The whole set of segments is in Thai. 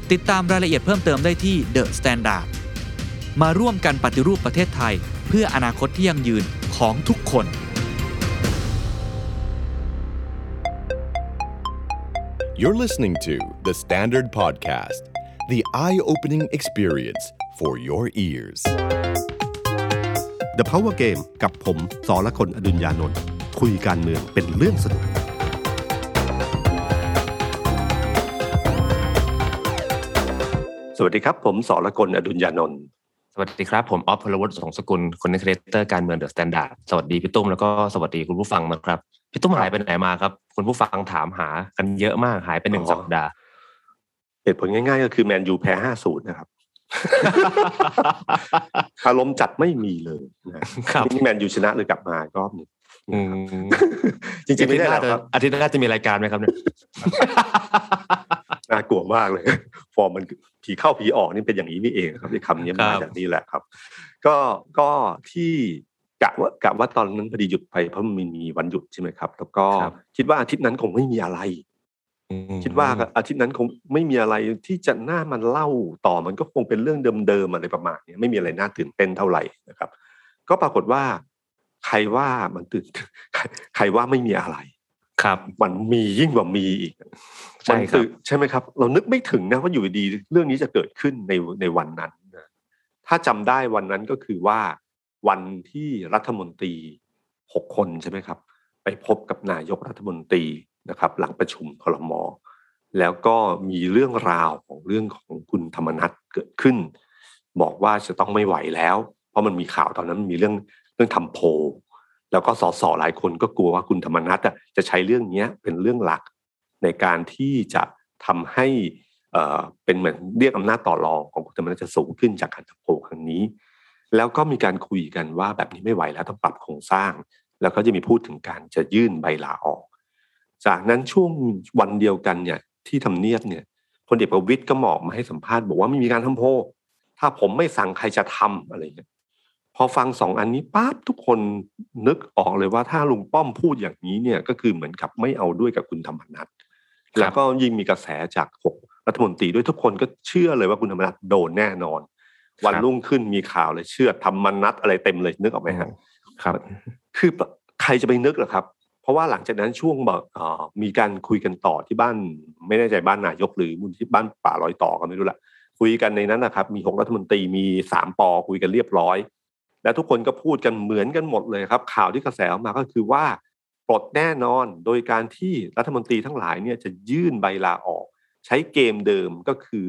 ิ ดตามรายละเอียดเพิ่มเติมได้ที่ The Standard มาร่วมกันปฏิรูปประเทศไทย เพื่ออนาคตที่ยั่งยืนของทุกคน You're listening to The Standard Podcast, the eye opening experience for your ears. The Power Game กับผมสอละคนอดุญญานนท์คุยการเมืองเป็นเรื่องสนุก วัสดีครับ ผมสอละคนอดุญญานนท์สวัสดีครับ ผมออฟพลวัตสงสกุล content creator การเมืองเดอะสแตนดาร์ดสวัสดีพี่ตุ้มแล้วก็สวัสดีคุณผู้ฟังนะครับพี่ตุ้มหายไปไหนมาครับคุณผู้ฟังถามหากันเยอะมากหายไปหนึ่งสัปดาห์เหตุผลง่ายๆ ก็คือแมนยูแพ้ห้าศูนย์นะครับอารมณ์จัดไม่มีเลยนะครับนี่แมนยูชนะเลยกลับมารอบหนึงอืมจริงๆไม่ได้หรอกอาทิตย์หคน้ารับจะอาทิตย์หน้าจะมีรายการไหมครับเนี่ยน่ากลัวมากเลย ฟอร์มมัน ผีเข้าผีออกนี่เป็นอย่างนี้นี่เองครับที่คำนี้มาครับจากนี่แหละครับ ก็ก็ที่กะว่ากะว่าตอนนั้นพอดีหยุดไปเพราะมันมีวันหยุดใช่ไหมครับ แล้วก็คิดว่าอาทิตย์นั้นคงไม่มีอะไรอืมคิดว่าอาทิตย์นั้นคงไม่มีอะไรที่จะน่ามันเล่าต่อมันก็คงเป็นเรื่องเดิมๆอะไรประมาณเนี้ยไม่มีอะไรน่าตื่นเต้นเท่าไหร่นะครับ ก็ปรากฏว่า ใครว่ามันตื่นใครใครว่าไม่มีอะไร ครับ มันมียิ่งกว่ามีอีกใช่ครับมันตื่นใช่ไหมครับ เรานึกไม่ถึงนะว่าอยู่ดีๆเรื่องนี้จะเกิดขึ้นในในวันนั้นนะถ้าจำได้วันนั้นก็คือว่า วันที่รัฐมนตรีหกคนใช่ไหมครับ ไปพบกับนายกรัฐมนตรีนะครับ หลังประชุมครมแล้วก็มีเรื่องราวของเรื่องของคุณธรรมนัฐเกิดขึ้น บอกว่าจะต้องไม่ไหวแล้ว เพราะมันมีข่าวตอนนั้นมีเรื่องเรื่องทำโพล แล้วก็สสหลายคนก็กลัวว่าคุณธรรมนัฐจะใช้เรื่องนี้เป็นเรื่องหลักในการที่จะทำให้เป็นเหมือนเรียกอำนาจต่อรองของคุณธรรมนัฐจะสูงขึ้นจากการทำโพลครั้งนี้ แล้วก็มีการคุยกันว่าแบบนี้ไม่ไหวแล้วต้องปรับโครงสร้าง แล้วก็จะมีพูดถึงการจะยื่นใบลาออก จากนั้นช่วงวันเดียวกันเนี่ยที่ทำเนียบเนี่ยพลเอกประวิตยก็หมอกมาให้สัมภาษณ์บอกว่าไม่มีการทำโพลถ้าผมไม่สั่งใครจะทำอะไรอย่างเงี้ย พอฟังสองอันนี้ปั๊บทุกคนนึกออกเลยว่าถ้าลุงป้อมพูดอย่างนี้เนี่ยก็คือเหมือนกับไม่เอาด้วยกับคุณธรรมนัฐแล้วก็ยิ่งมีกระแสจากหกรัฐมนตรีด้วยทุกคนก็เชื่อเลยว่าคุณธรรมนัฐโดนแน่นอน วันรุ่งขึ้นมีข่าวเลยเชื่อธรรมนัฐอะไรเต็มเลยนึกออกไหมฮะครับ คือใครจะไปนึกล่ะครับ เพราะว่าหลังจากนั้นช่วงแบบเอ่อมีการคุยกันต่อที่บ้าน ไม่แน่ใจบ้านนายกหรือมูลที่บ้านป่าลอยต่อกันไม่รู้ละคุยกันในนั้นนะครับ มีหกรัฐมนตรีมีสามปอคุยกันเรียบร้อย แล้วทุกคนก็พูดกันเหมือนกันหมดเลยครับ ข่าวที่กระแสออกมาก็คือว่าปลดแน่นอนโดยการที่รัฐมนตรีทั้งหลายเนี่ยจะยื่นใบลาออก ใช้เกมเดิมก็คือ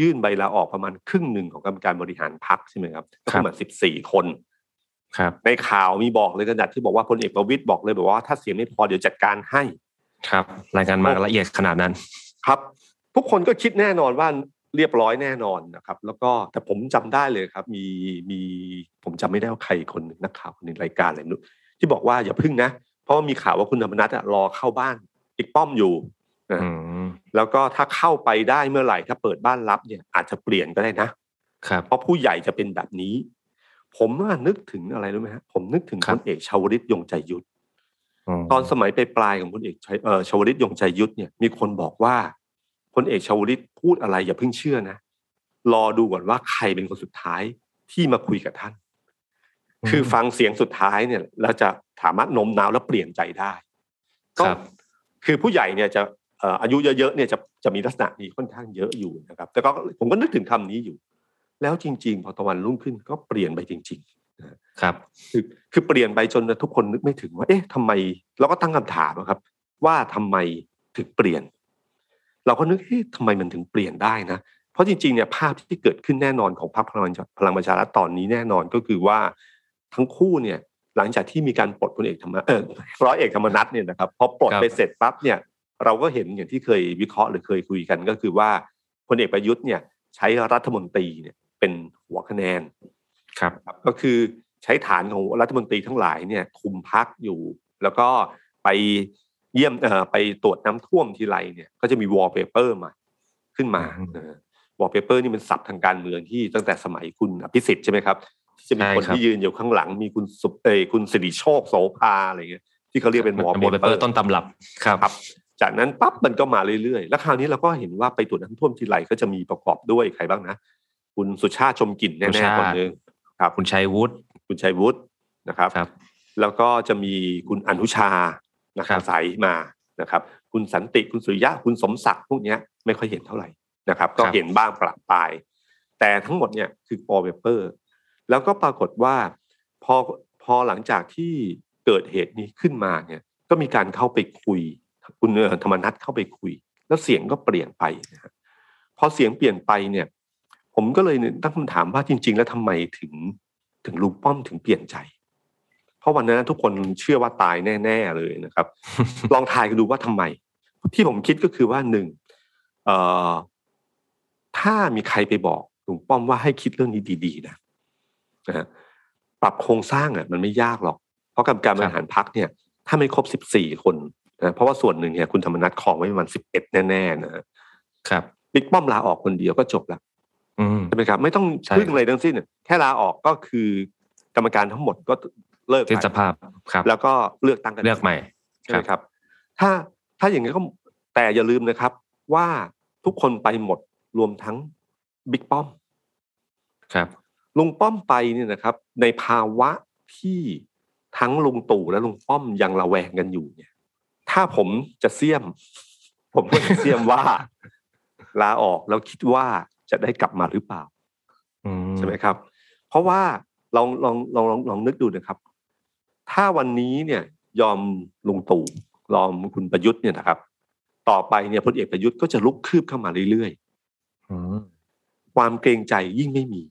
ยื่นใบลาออกประมาณครึ่งหนึ่งของกรรมการบริหารพรรคใช่ไหมครับก็ประมาณสิบสี่คนครับในข่าวมีบอกเลยขนาดที่บอกว่าพลเอกประวิตยบอกเลยบอกว่าถ้าเสียงไม่พอเดี๋ยวจัดการให้ ครับ รายงานมาละเอียดขนาดนั้น ครับ ทุกคนก็คิดแน่นอนว่า เรียบร้อยแน่นอนนะครับ แล้วก็แต่ผมจำได้เลยครับ มีมีผมจำไม่ได้ว่าใครคนหนึ่งนักข่าวคนหนึ่งรายการอะไรไม่รู้ที่บอกว่าอย่าพึ่งนะ เพราะว่ามีข่าวว่าคุณธรรมนัฐอะรอเข้าบ้านอีกป้อมอยู่นะอืมแล้วก็ถ้าเข้าไปได้เมื่อไหร่ถ้าเปิดบ้านรับเนี่ยอาจจะเปลี่ยนก็ได้นะครับเพราะผู้ใหญ่จะเป็นแบบนี้ ผมว่านึกถึงอะไรรู้ไหมฮะผมนึกถึงครัพบลเอกชาวลิตยงใจยุทธมตอนสมัยปลายๆของพลเอกชัยเอ่อชาวลิตยงใจยุทธเนี่ยมีคนบอกว่า พลเอกชาวลิตพูดอะไรอย่าเพิ่งเชื่อนะรอดูก่อนว่าใครเป็นคนสุดท้ายที่มาคุยกับท่าน คือฟังเสียงสุดท้ายเนี่ยแล้วจะสามารถโน้มน้าวและเปลี่ยนใจได้คก็รับคือผู้ใหญ่เนี่ยจะเอ่ออายุเยอะๆเนี่ยจะจะมีลักษณะนี้ค่อนข้างเยอะอยู่นะครับ แต่ก็ผมก็นึกถึงคำนี้อยู่ แล้วจริง ๆ พอตะวันรุ่งขึ้นก็เปลี่ยนไปจริง ๆ ครับ คือคือเปลี่ยนไปจนทุกคนนึกไม่ถึงว่า เอ๊ะทำไมเราก็ตั้งคำถามอะครับ ว่าทำไมถึงเปลี่ยน เราก็นึกเอ๊ะทำไมมันถึงเปลี่ยนได้นะ เพราะจริงๆเนี่ยภาพที่เกิดขึ้นแน่นอนของพรรคพลังประชาพลังประชารัฐตอนนี้แน่นอนก็คือว่าทั้งคู่เนี่ยหลังจากที่มีการปลดพลเอกธรรมเออร้อยเอกธรรมนัสเนี่ยนะครับพอปลดครับไปเสร็จปั๊บเนี่ยเราก็เห็นอย่างที่เคยวิเคราะห์หรือเคยคุยกันก็คือว่าพลเอกประยุทธ์เนี่ยใช้รัฐมนตรีเนี่ยเป็นหัวคะแนนครับครับก็คือใช้ฐานของรัฐมนตรีทั้งหลายเนี่ยคุมพรรคอยู่ แล้วก็ไป เยี่ยมเอ่อไปตรวจน้ำท่วมทีไรเนี่ยก็จะมีวอลเปเปอร์มาขึ้นมาอืมวอลเปเปอร์นี่เป็นศัพท์ทางการเมืองที่ตั้งแต่สมัยคุณอภิสิทธิ์ใช่ไหมครับที่จะมีใช่คนครับที่ยืนอยู่ข้างหลังมีคุณสุเอยคุณสิริโชคโสภาอะไรเงี้ยที่เขาเรียกเป็นวอลโมเดลเปเปเปออร์ร์ต้นตำรับครับครับจากนั้นปั๊บมันก็มาเรื่อยๆ แล้วคราวนี้เราก็เห็นว่าไปตรวจน้ำท่วมทีไรก็จะมีประกอบด้วยใครบ้างนะ คุณสุชาติชมกลิ่นสุแน่ชาติๆคนหนึ่งครับ คุณชัยวุฒิคุณชัยวุฒินะครับครับแล้วก็จะมีคุณอนุชา นะคครัรับบสายมานะครับคุณสันติคุณสุริยะคุณสมศักดิ์พวกเนี้ยไม่ค่อยเห็นเท่าไหร่นะครับ ก็ครับเห็นบ้างประปราย แต่ทั้งหมดเนี่ยคือปอเปเปอร์แล้วก็ปรากฏว่าพอพอหลังจากที่เกิดเหตุนี้ขึ้นมาเนี่ยก็มีการเข้าไปคุย คุณเอ่อธรรมนัฐเข้าไปคุย แล้วเสียงก็เปลี่ยนไปนะฮะพอเสียงเปลี่ยนไปเนี่ย ผมก็เลยตั้งคำถามว่าจริง ๆ แล้วทำไมถึงถึงลุงป้อมถึงเปลี่ยนใจ เพราะวันนั้นทุกคนเชื่อว่าตายแน่ๆเลยนะครับ ลองทายกันดูว่าทำไม ที่ผมคิดก็คือว่าหนึ่งเอ่อถ้ามีใครไปบอกลุงป้อมว่าให้คิดเรื่องนี้ดีๆนะนะฮะปรับโครงสร้างอะมันไม่ยากหรอก เพราะกรรมการบริหารพักเนี่ย ถ้าไม่ครบสิบสี่คนนะเพราะว่าส่วนหนึ่งเนี่ยคุณธรรมนัฐครองไว้ประมาณสิบเอ็ดแน่ๆนะฮะครับบิ๊กป้อมลาออกคนเดียวก็จบละอืมใช่ไหมครับ ไม่ต้องใช่พึ่งอะไรทั้งสิ้นแค่ลาออกก็คือ กรรมการทั้งหมดก็เลิกสิ้นไปสภาพครับ แล้วก็เลือกตั้งกันเลือกใหม่ใช่ไหมครับ ถ้าถ้าอย่างนี้นก็แต่อย่าลืมนะครับ ว่าทุกคนไปหมดรวมทั้งบิ๊กป้อม ครับลุงป้อมไปเนี่ยนะครับ ในภาวะที่ทั้งลุงตู่และลุงป้อมยังระแวงกันอยู่เนี่ย ถ้าผมจะเสี่ยม ผมก็จะเสี่ยมว่าลาออกแล้วคิดว่าจะได้กลับมาหรือเปล่าอืมใช่ไหมครับ เพราะว่า ลองลองลองลองลองนึกดูนะครับ ถ้าวันนี้เนี่ยยอมลุงตู่ยอมคุณประยุทธ์เนี่ยนะครับ ต่อไปเนี่ยพลเอกประยุทธ์ก็จะลุกคืบเข้ามาเรื่อยอืมๆความเกรงใจยิ่งไม่มี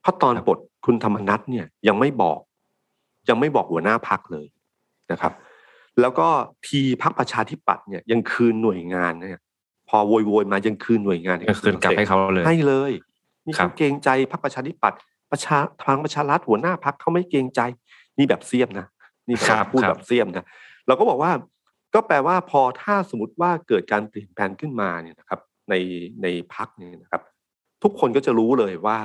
เพราะตอนครับปลดคุณธรรมนัฐเนี่ยยังไม่บอก ยังไม่บอกหัวหน้าพักเลยนะครับ แล้วก็ทีพักประชาธิปัตย์เนี่ยยังคืนหน่วยงานเนี่ยพอโวยโวยๆมายังคืนหน่วยงานก็คืนกลับให้เขาเลยให้เลยมีครัคบนเกรงใจพรรคประชาธิปัตย์ ประชาพลังประชารัฐหัวหน้าพักเขาไม่เกรงใจ นี่แบบเสียมนะนี่ครับพูดครับแบบเสียมนะเราก็บอกว่าก็แปลว่าพอถ้าสมมติว่าเกิดการเปลี่ยนแปลงขึ้นมาเนี่ยนะครับ ในในพักเนี่ยนะครับ ทุกคนก็จะรู้เลยว่า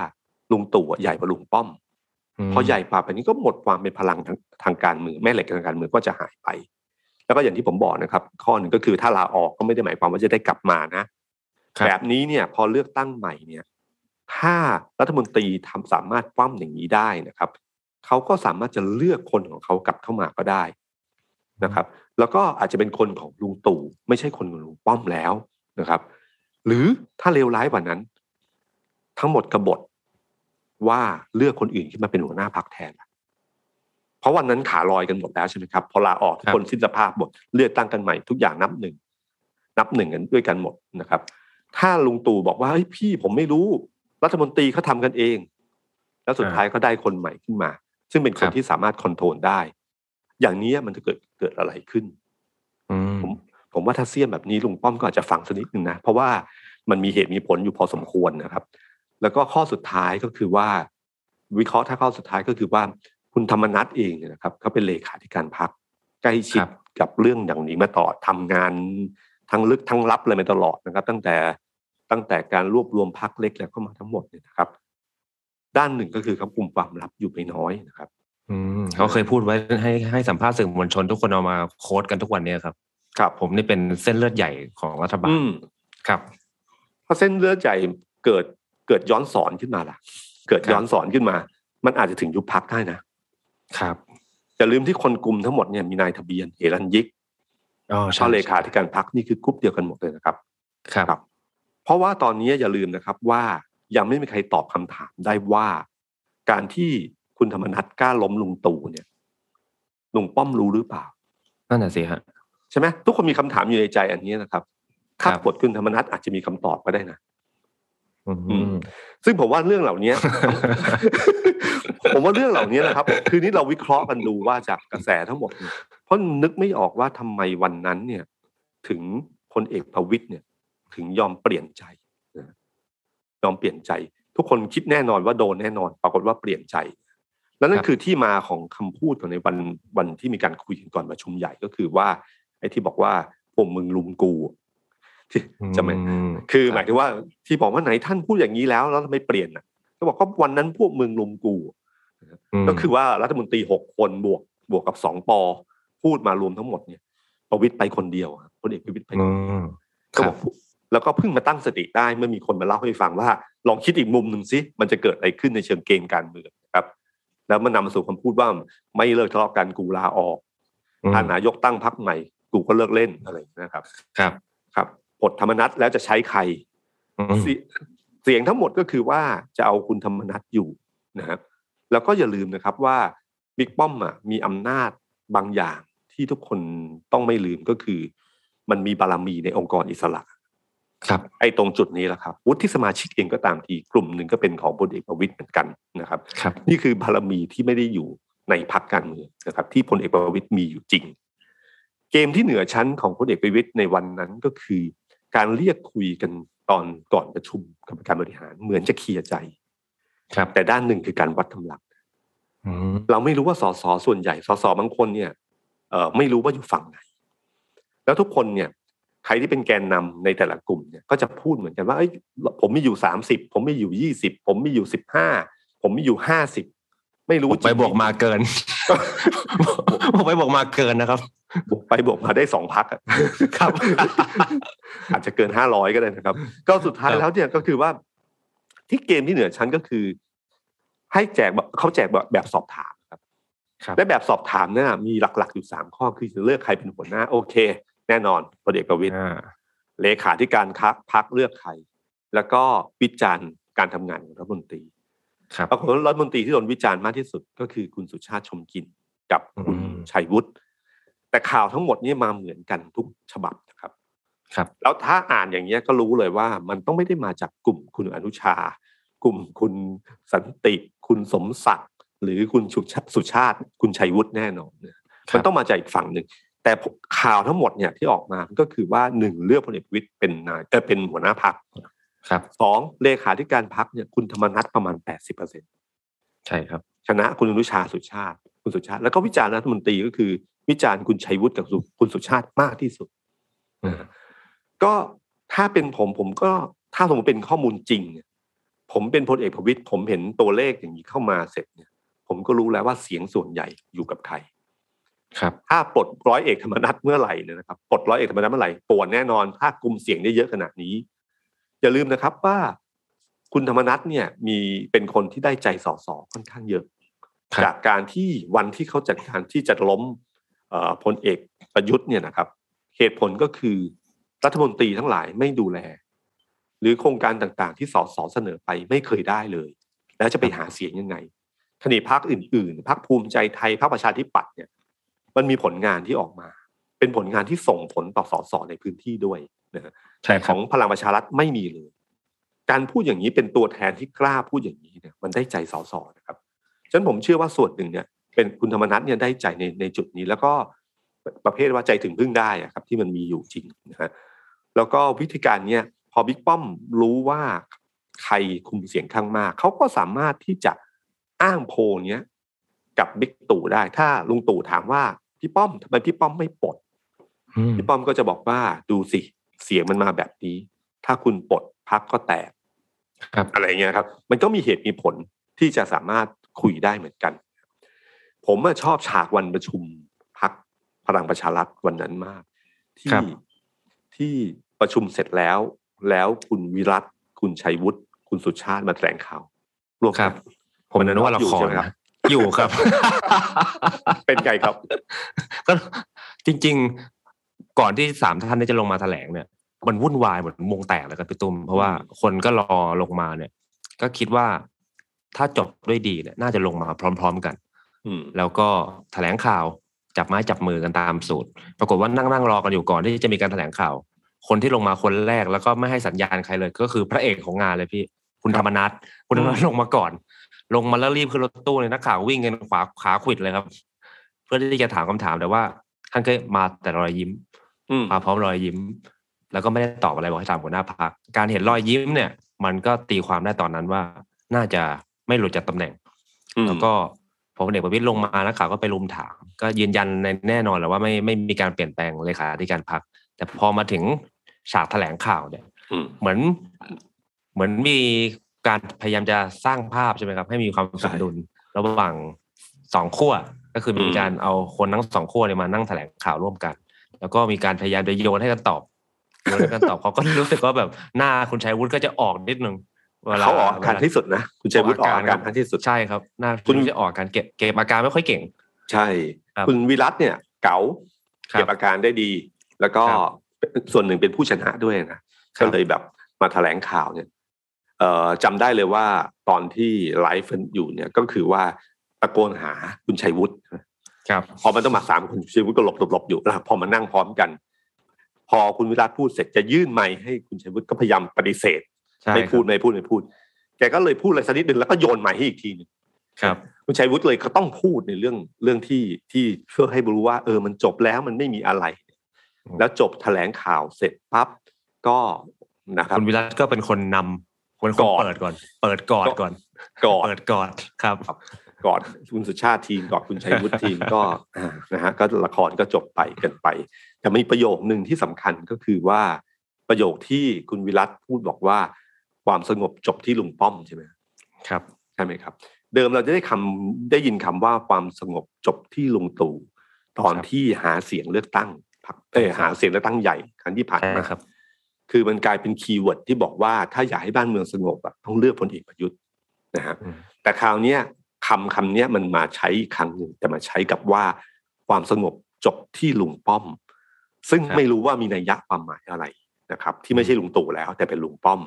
ลุงตู่อะใหญ่กว่าลุงป้อมมพอใหญ่กว่าแบบนี้ก็หมดความเป็นพลังทางทางการเมืองแม่เหล็กทางการเมืองก็จะหายไป แล้วก็อย่างที่ผมบอกนะครับ ข้อหนึ่งก็คือถ้าลาออกก็ไม่ได้หมายความว่าจะได้กลับมานะครับแบบนี้เนี่ย พอเลือกตั้งใหม่เนี่ย ถ้ารัฐมนตรีทำสามารถคว่ำอย่างนี้ได้นะครับเขาก็สามารถจะเลือกคนของเขากลับเข้ามาก็ได้นะครับ แล้วก็อาจจะเป็นคนของลุงตู่ ไม่ใช่คนของลุงป้อมแล้วนะครับ หรือถ้าเลวร้ายกว่านั้น ทั้งหมดกบฏว่าเลือกคนอื่นขึ้นมาเป็นหัวหน้าพักแทน เพราะวันนั้นขาลอยกันหมดแล้วใช่ไหมครับพอลาออกทุกคนสิ้นสภาพหมดเลือกตั้งกันใหม่ทุกอย่างนับหนึ่งนับหนึ่งกันด้วยกันหมดนะครับ ถ้าลุงตู่บอกว่าเฮ้ยพี่ผมไม่รู้ รัฐมนตรีเขาทำกันเอง แล้วสุดท้ายก็ได้คนใหม่ขึ้นมา ซึ่งเป็นคครันบที่สามารถคอนโทรลได้ อย่างนี้มันจะเกิดเกิดอะไรขึ้นอืมผมผมว่าถ้าเสี้ยมแบบนี้ลุงป้อมก็อาจจะฟังสักนิดนึงนะ เพราะว่ามันมีเหตุมีผลอยู่พอสมควรนะครับ แล้วก็ข้อสุดท้ายก็คือว่า วิเคราะห์ถ้าข้อสุดท้ายก็คือว่าคุณธรรมนัฐเองเนี่ยนะครับเขาเป็นเลขาธิการพักใกล้ชิดครับกับเรื่องอย่างนี้มาตลอดทำงานทั้งลึกทั้งลับเลยมาตลอดนะครับ ตั้งแต่ ตั้งแต่การรวบรวมพักเล็กแล้วเข้ามาทั้งหมดเนี่ยนะครับ ด้านหนึ่งก็คือเขากลุ่มความลับอยู่ไม่น้อยนะครับอืมเขาเคยพูดไว้ให้ให้สัมภาษณ์สื่อมวลชนทุกคนเอามาโค้ดกันทุกวันเนี้ครับ ครับ ผมนี่เป็นเส้นเลือดใหญ่ของรัฐบาลอืมครับถ้าเส้นเลือดใหญ่เกิดเกิดย้อนสอนขึ้นมาล่ะ เกิดย้อนสอนขึ้นมา มันอาจจะถึงยุบพักได้นะครับอย่าลืมที่คนกลุ่มทั้งหมดเนี่ยมีนายทะเบียนเฮรันยิกอ๋อใช่ช่อเลขาธิการพักนี่คือกลุ่มเดียวกันหมดเลยนะครับ ครับค รับเพราะว่าตอนนี้อย่าลืมนะครับว่ายังไม่มีใครตอบคำถามได้ว่า การที่คุณธรรมนัฐกล้าล้มลุงตู่เนี่ยลุงป้อมรู้หรือเปล่านั่นน่ะสิฮะใช่ไหมทุกคนมีคำถามอยู่ในใจอันนี้นะครับถ้าครับกดคุณธรรมนัฐอาจจะมีคำตอบก็ได้นะอืมซึ่งผมว่าเรื่องเหล่านี้ผมว่าเรื่องเหล่านี้นะครับ คือนี้เราวิเคราะห์กันดูว่าจากกระแสทั้งหมดเนี่ยเพราะนึกไม่ออกว่าทำไมวันนั้นเนี่ย ถึงพลเอกประวิตยเนี่ย ถึงยอมเปลี่ยนใจนะยอมเปลี่ยนใจ ทุกคนคิดแน่นอนว่าโดนแน่นอน ปรากฏว่าเปลี่ยนใจ แล้วนั่นคือที่มาของคำพูดของในวันวันที่มีการคุยกันก่อนประชุมใหญ่ก็คือว่า ไอ้ที่บอกว่าพวกมึงลุมกูที่จะไม่อืมคือหมายถึงว่าที่บอกว่าไหนท่านพูดอย่างนี้แล้วแล้วทำไมเปลี่ยนอะก็บอกว่าวันนั้นพวกมึงลุมกูมก็คือว่ารัฐมนตรีหกคนบวกบวกกับสองปอพูดมารวมทั้งหมดเนี่ยประวิตยไปคนเดียวครับพลเอกประวิตยไปคนเดียวอืมคก็รับบอก แล้วก็เพิ่งมาตั้งสติได้เมื่อมีคนมาเล่าให้ฟังว่า ลองคิดอีกมุมหนึ่งสิมันจะเกิดอะไรขึ้นในเชิงเกมการเมืองครับ แล้วมันนำมาสู่คำพูดว่าไม่เลิกทะเลาะกันกูลาออกอืมถ้านายกตั้งพักใหม่ กูก็เลิกเล่นอะไรอย่างนี้นะครับ ครับครับปลดธรรมนัตแล้วจะใช้ใครอืมเสียเสียงทั้งหมดก็คือว่าจะเอาคุณธรรมนัฐอยู่นะครับแล้วก็อย่าลืมนะครับว่าบิ๊กป้อมอะมีอำนาจบางอย่างที่ทุกคนต้องไม่ลืมก็คือ มันมีบารมีในองค์กรอิสระ ครับไอ้ตรงจุดนี้แหละครับวุฒิสมาชิกเองก็ตามทีกลุ่มหนึ่งก็เป็นของพลเอกประวิตยเหมือนกันนะครับครับนี่คือบารมีที่ไม่ได้อยู่ในพรรคการเมืองนะครับ ที่พลเอกประวิตยมีอยู่จริง เกมที่เหนือชั้นของพลเอกประวิตยในวันนั้นก็คือ การเรียกคุยกันตอนก่อนประชุมกรรมการบริหารเหมือนจะเคลียร์ใจ ครับ แต่ด้านหนึ่งคือการวัดกำลังอืมเราไม่รู้ว่าสสส่วนใหญ่สสบางคนเนี่ยเอ่อไม่รู้ว่าอยู่ฝั่งไหน แล้วทุกคนเนี่ย ใครที่เป็นแกนนำในแต่ละกลุ่มเนี่ยก็จะพูดเหมือนกันว่าเอ้ยผมมีอยู่สามสิบผมมีอยู่ยี่สิบผมมีอยู่สิบห้าผมมีอยู่ห้าสิบไม่รู้บวกไปจริงบวกมาเกินบวกไปบวกมาเกินนะครับบวกไปบวกมาได้สองพักครับ อาจจะเกินห้าร้อยก็ได้นะครับ ก็สุดท้ายครับแล้วเนี่ยก็คือว่า ที่เกมที่เหนือชั้นก็คือ ให้แจกแบบเขาแจกแบบแบบสอบถามครับครับและแบบสอบถามเนี่ยมีหลัก ๆ อยู่สามข้อคือจะเลือกใครเป็นหัวหน้า โอเค แน่นอนพลเอกประวิตยอ่าเลขาธิการคักพักเลือกใคร แล้วก็วิจารณ์การทำงานของรัฐมนตรีครับปรากฏว่ารัฐมนตรีที่โดนวิจารณ์มากที่สุดก็คือคุณสุชาติชมกลินกับคุณอืมชัยวุฒิแต่ข่าวทั้งหมดนี่มาเหมือนกันทุกฉบับนะครับ ครับ แล้วถ้าอ่านอย่างเงี้ยก็รู้เลยว่า มันต้องไม่ได้มาจากกลุ่มคุณอนุชา กลุ่มคุณสันติ คุณสมศักดิ์หรือคุณสุชาสุชาติคุณชัยวุฒิแน่นอนเนี่ยครับมันต้องมาจากอีกฝั่งหนึ่ง แต่ข่าวทั้งหมดเนี่ยที่ออกมาก็คือว่าหนึ่งเลือกพลเอกประวิตยเป็นนายเออเป็นหัวหน้าพรรคครับสองเลขาธิการพรรคเนี่ยคุณธรรมนัฐประมาณแปดสิบเปอร์เซ็นใช่ครับ ชนะคุณอนุชาสุชาติ คุณสุชาติ แล้วก็วิจารณ์รัฐมนตรีก็คือ วิจารณ์คุณชัยวุฒิกับคุณสุชาติมากที่สุดอืมก็ถ้าเป็นผมผมก็ถ้าสมมติเป็นข้อมูลจริงเนี่ยผมเป็นพลเอกประวิตยผมเห็นตัวเลขอย่างนี้เข้ามาเสร็จเนี่ย ผมก็รู้แล้วว่าเสียงส่วนใหญ่อยู่กับใคร ครับถ้าปลดร้อยเอกธรรมนัฐเมื่อไหร่เนี่ยนะครับปลดร้อยเอกธรรมนัฐเมื่อไหร่ปวดแน่นอนถ้ากลุ่มเสียงได้เยอะขนาดนี้ อย่าลืมนะครับว่าคุณธรรมนัฐเนี่ยมีเป็นคนที่ได้ใจสสค่อนข้างเยอะครับจากการที่วันที่เขาจัดการที่จะล้มเอ่อพลเอกประยุทธ์เนี่ยนะครับ เหตุผลก็คือรัฐมนตรีทั้งหลายไม่ดูแล หรือโครงการต่างๆ ที่สสเสนอไปไม่เคยได้เลย แล้วจะไปหาเสียงยังไงขณะพักอื่นๆพักภูมิใจไทยพักประชาธิปัตย์เนี่ย มันมีผลงานที่ออกมา เป็นผลงานที่ส่งผลต่อสสในพื้นที่ด้วยนะฮะใช่แต่คขรัอบงพลังประชารัฐไม่มีเลย การพูดอย่างนี้เป็นตัวแทนที่กล้าพูดอย่างนี้เนี่ยมันได้ใจสสนะครับฉะนั้นผมเชื่อว่าส่วนหนึ่งเนี่ย เป็นคุณธรรมนัฐเนี่ยได้ใจในในจุดนี้ แล้วก็ประเภทว่าใจถึงพึ่งได้อะครับ ที่มันมีอยู่จริงนะฮะแล้วก็วิธีการเนี่ยพอบิ๊กป้อมรู้ว่าใครคุมเสียงข้างมาก เขาก็สามารถที่จะอ้างโพลเนี้ยกับบิ๊กตู่ได้ ถ้าลุงตู่ถามว่า พี่ป้อมทำไมพี่ป้อมไม่ปลดอืมพี่ป้อมก็จะบอกว่าดูสิเสียงมันมาแบบนี้ ถ้าคุณปลดพักก็แตกครับอะไรเงี้ยครับ มันก็มีเหตุมีผลที่จะสามารถคุยได้เหมือนกัน ผมอะชอบฉากวันประชุมพักพลังประชารัฐวันนั้นมาก ที่ครับที่ประชุมเสร็จแล้ว แล้วคุณวิรัตคุณชัยวุฒิคุณสุชาติมาแถลงข่าวร่วมครักับนผมนึกว่าละคอยู่รใช่ไหมครับนะ อยู่ครับ เป็นไงครับ ก็จริง ๆ ก่อนที่สามท่านนี้จะลงมาแถลงเนี่ย มันวุ่นวายเหมือนวงแตกเลยครับพี่ตุ้ม เพราะว่าคนก็รอลงมาเนี่ย ก็คิดว่าถ้าจบด้วยดีเนี่ย น่าจะลงมาพร้อม ๆกันอืมแล้วก็แถลงข่าวจับไม้จับมือกันตามสูตร ปรากฏว่านั่งนั่งรอกันอยู่ก่อนที่จะมีการแถลงข่าว คนที่ลงมาคนแรกแล้วก็ไม่ให้สัญญาณใครเลย ก็คือพระเอกของงานเลยพี่ คุณธรรมนัทคุณธรรมนัทลงมาก่อน ลงมาแล้วรีบขึ้นรถตู้เลยนักข่าววิ่งกันขวาขาขวิดเลยครับ เพื่อที่จะถามคำถามแต่ว่าท่านก็มาแต่รอยยิ้มอืมมาพร้อมรอยยิ้ม แล้วก็ไม่ได้ตอบอะไรบอกให้ถามหัวหน้าพักการเห็นรอยยิ้มเนี่ย มันก็ตีความได้ตอนนั้นว่า น่าจะไม่หลุดจากตำแหน่งอืมแล้วก็พอพลเอกประวิตยลงมานักข่าวก็ไปรุมถาม ก็ยืนยันในแน่นอนแหละว่าไม่ไม่มีการเปลี่ยนแปลงเลขาธิการพักแต่พอมาถึงฉากแถลงข่าวเนี่ยอืมเหมือน เหมือนมี การพยายามจะสร้างภาพใช่ไหมครับ ให้มีความสมดุลระหว่างสองขั้วก็คือมีการเอาคนทั้งสองขั้วเนี่ยมานั่งแถลงข่าวร่วมกัน แล้วก็มีการพยายามจะโยนให้กันตอบโยนให้กันตอบเขาก็รู้สึกว่าแบบหน้าคุณชัยวุฒิก็จะออกนิดนึงวลเขาออกอาการที่สุดนะคุณชัยวุฒิออกอาการที่สุดใช่ครับหน้าคุคุณณจะออกอาการเก็บเก็บอาการไม่ค่อยเก่ง ใช่ครับคุณวิรัตเนี่ย เก๋าครับเก็บอาการได้ดี แล้วก็ครับส่วนหนึ่งเป็นผู้ชนะด้วยนะครัก็บเลยแบบมาแถลงข่าวเนี่ยเอ่อ จำได้เลยว่าตอนที่ไลฟ์อยู่เนี่ยก็คือว่าตะโกนหาคุณชัยวุฒิครับพอมันต้องมาสามคนคุณชัยวุฒิก็หลบหลบหลบอยู่แล้วพอมานั่งพร้อมกัน พอคุณวิรัตพูดเสร็จจะยื่นไมค์ให้คุณชัยวุฒิก็พยายามปฏิเสธใช่ไม่พูดครับไม่พูดไม่พูด แกก็เลยพูดอะไรสักนิดหนึ่งแล้วก็โยนไมค์ให้อีกทีหนึงครับ คุณชัยวุฒิเลยเขาต้องพูดในเรื่องเรื่องที่ที่เพื่อให้รู้ว่า เออมันจบแล้วมันไม่มีอะไรอืมแล้วจบแถลงข่าวเสร็จปั๊บก็นะครับคุณวิรัตก็เป็นคนนำเป็น คนก่อนเปิดก่อน เปิดก่อนก่อนก่อนเปิดก่อนครับก่อนคุณสุชาติทีมก่อนคุณชัยวุฒิทีมก็อ่านะฮะก็ละครก็จบไปกันไป แต่มีประโยคหนึ่งที่สำคัญก็คือว่าประโยคที่คุณวิรัตพูดบอกว่า ความสงบจบที่ลุงป้อมใช่ไหมครับใช่ไหมครับ เดิมเราจะได้คำได้ยินคำว่าความสงบจบที่ลุงตู่ตอนครับที่หาเสียงเลือกตั้งพรรคเออครับหาเสียงเลือกตั้งใหญ่ครั้งที่ผ่านมาใช่ไหมครับ คือมันกลายเป็น keyword ที่บอกว่าถ้าอยากให้บ้านเมืองสงบอะต้องเลือกพลเอกประยุทธ์นะฮะอืมแต่คราวเนี้ยคำคำเนี้ยมันมาใช้อีกครั้งหนึ่งแต่มาใช้กับว่าความสงบจบที่ลุงป้อม ซึ่งครับไม่รู้ว่ามีนัยยะความหมายอะไรนะครับ ที่ไม่ใช่ลุงตู่แล้ว แต่เป็นลุงป้อม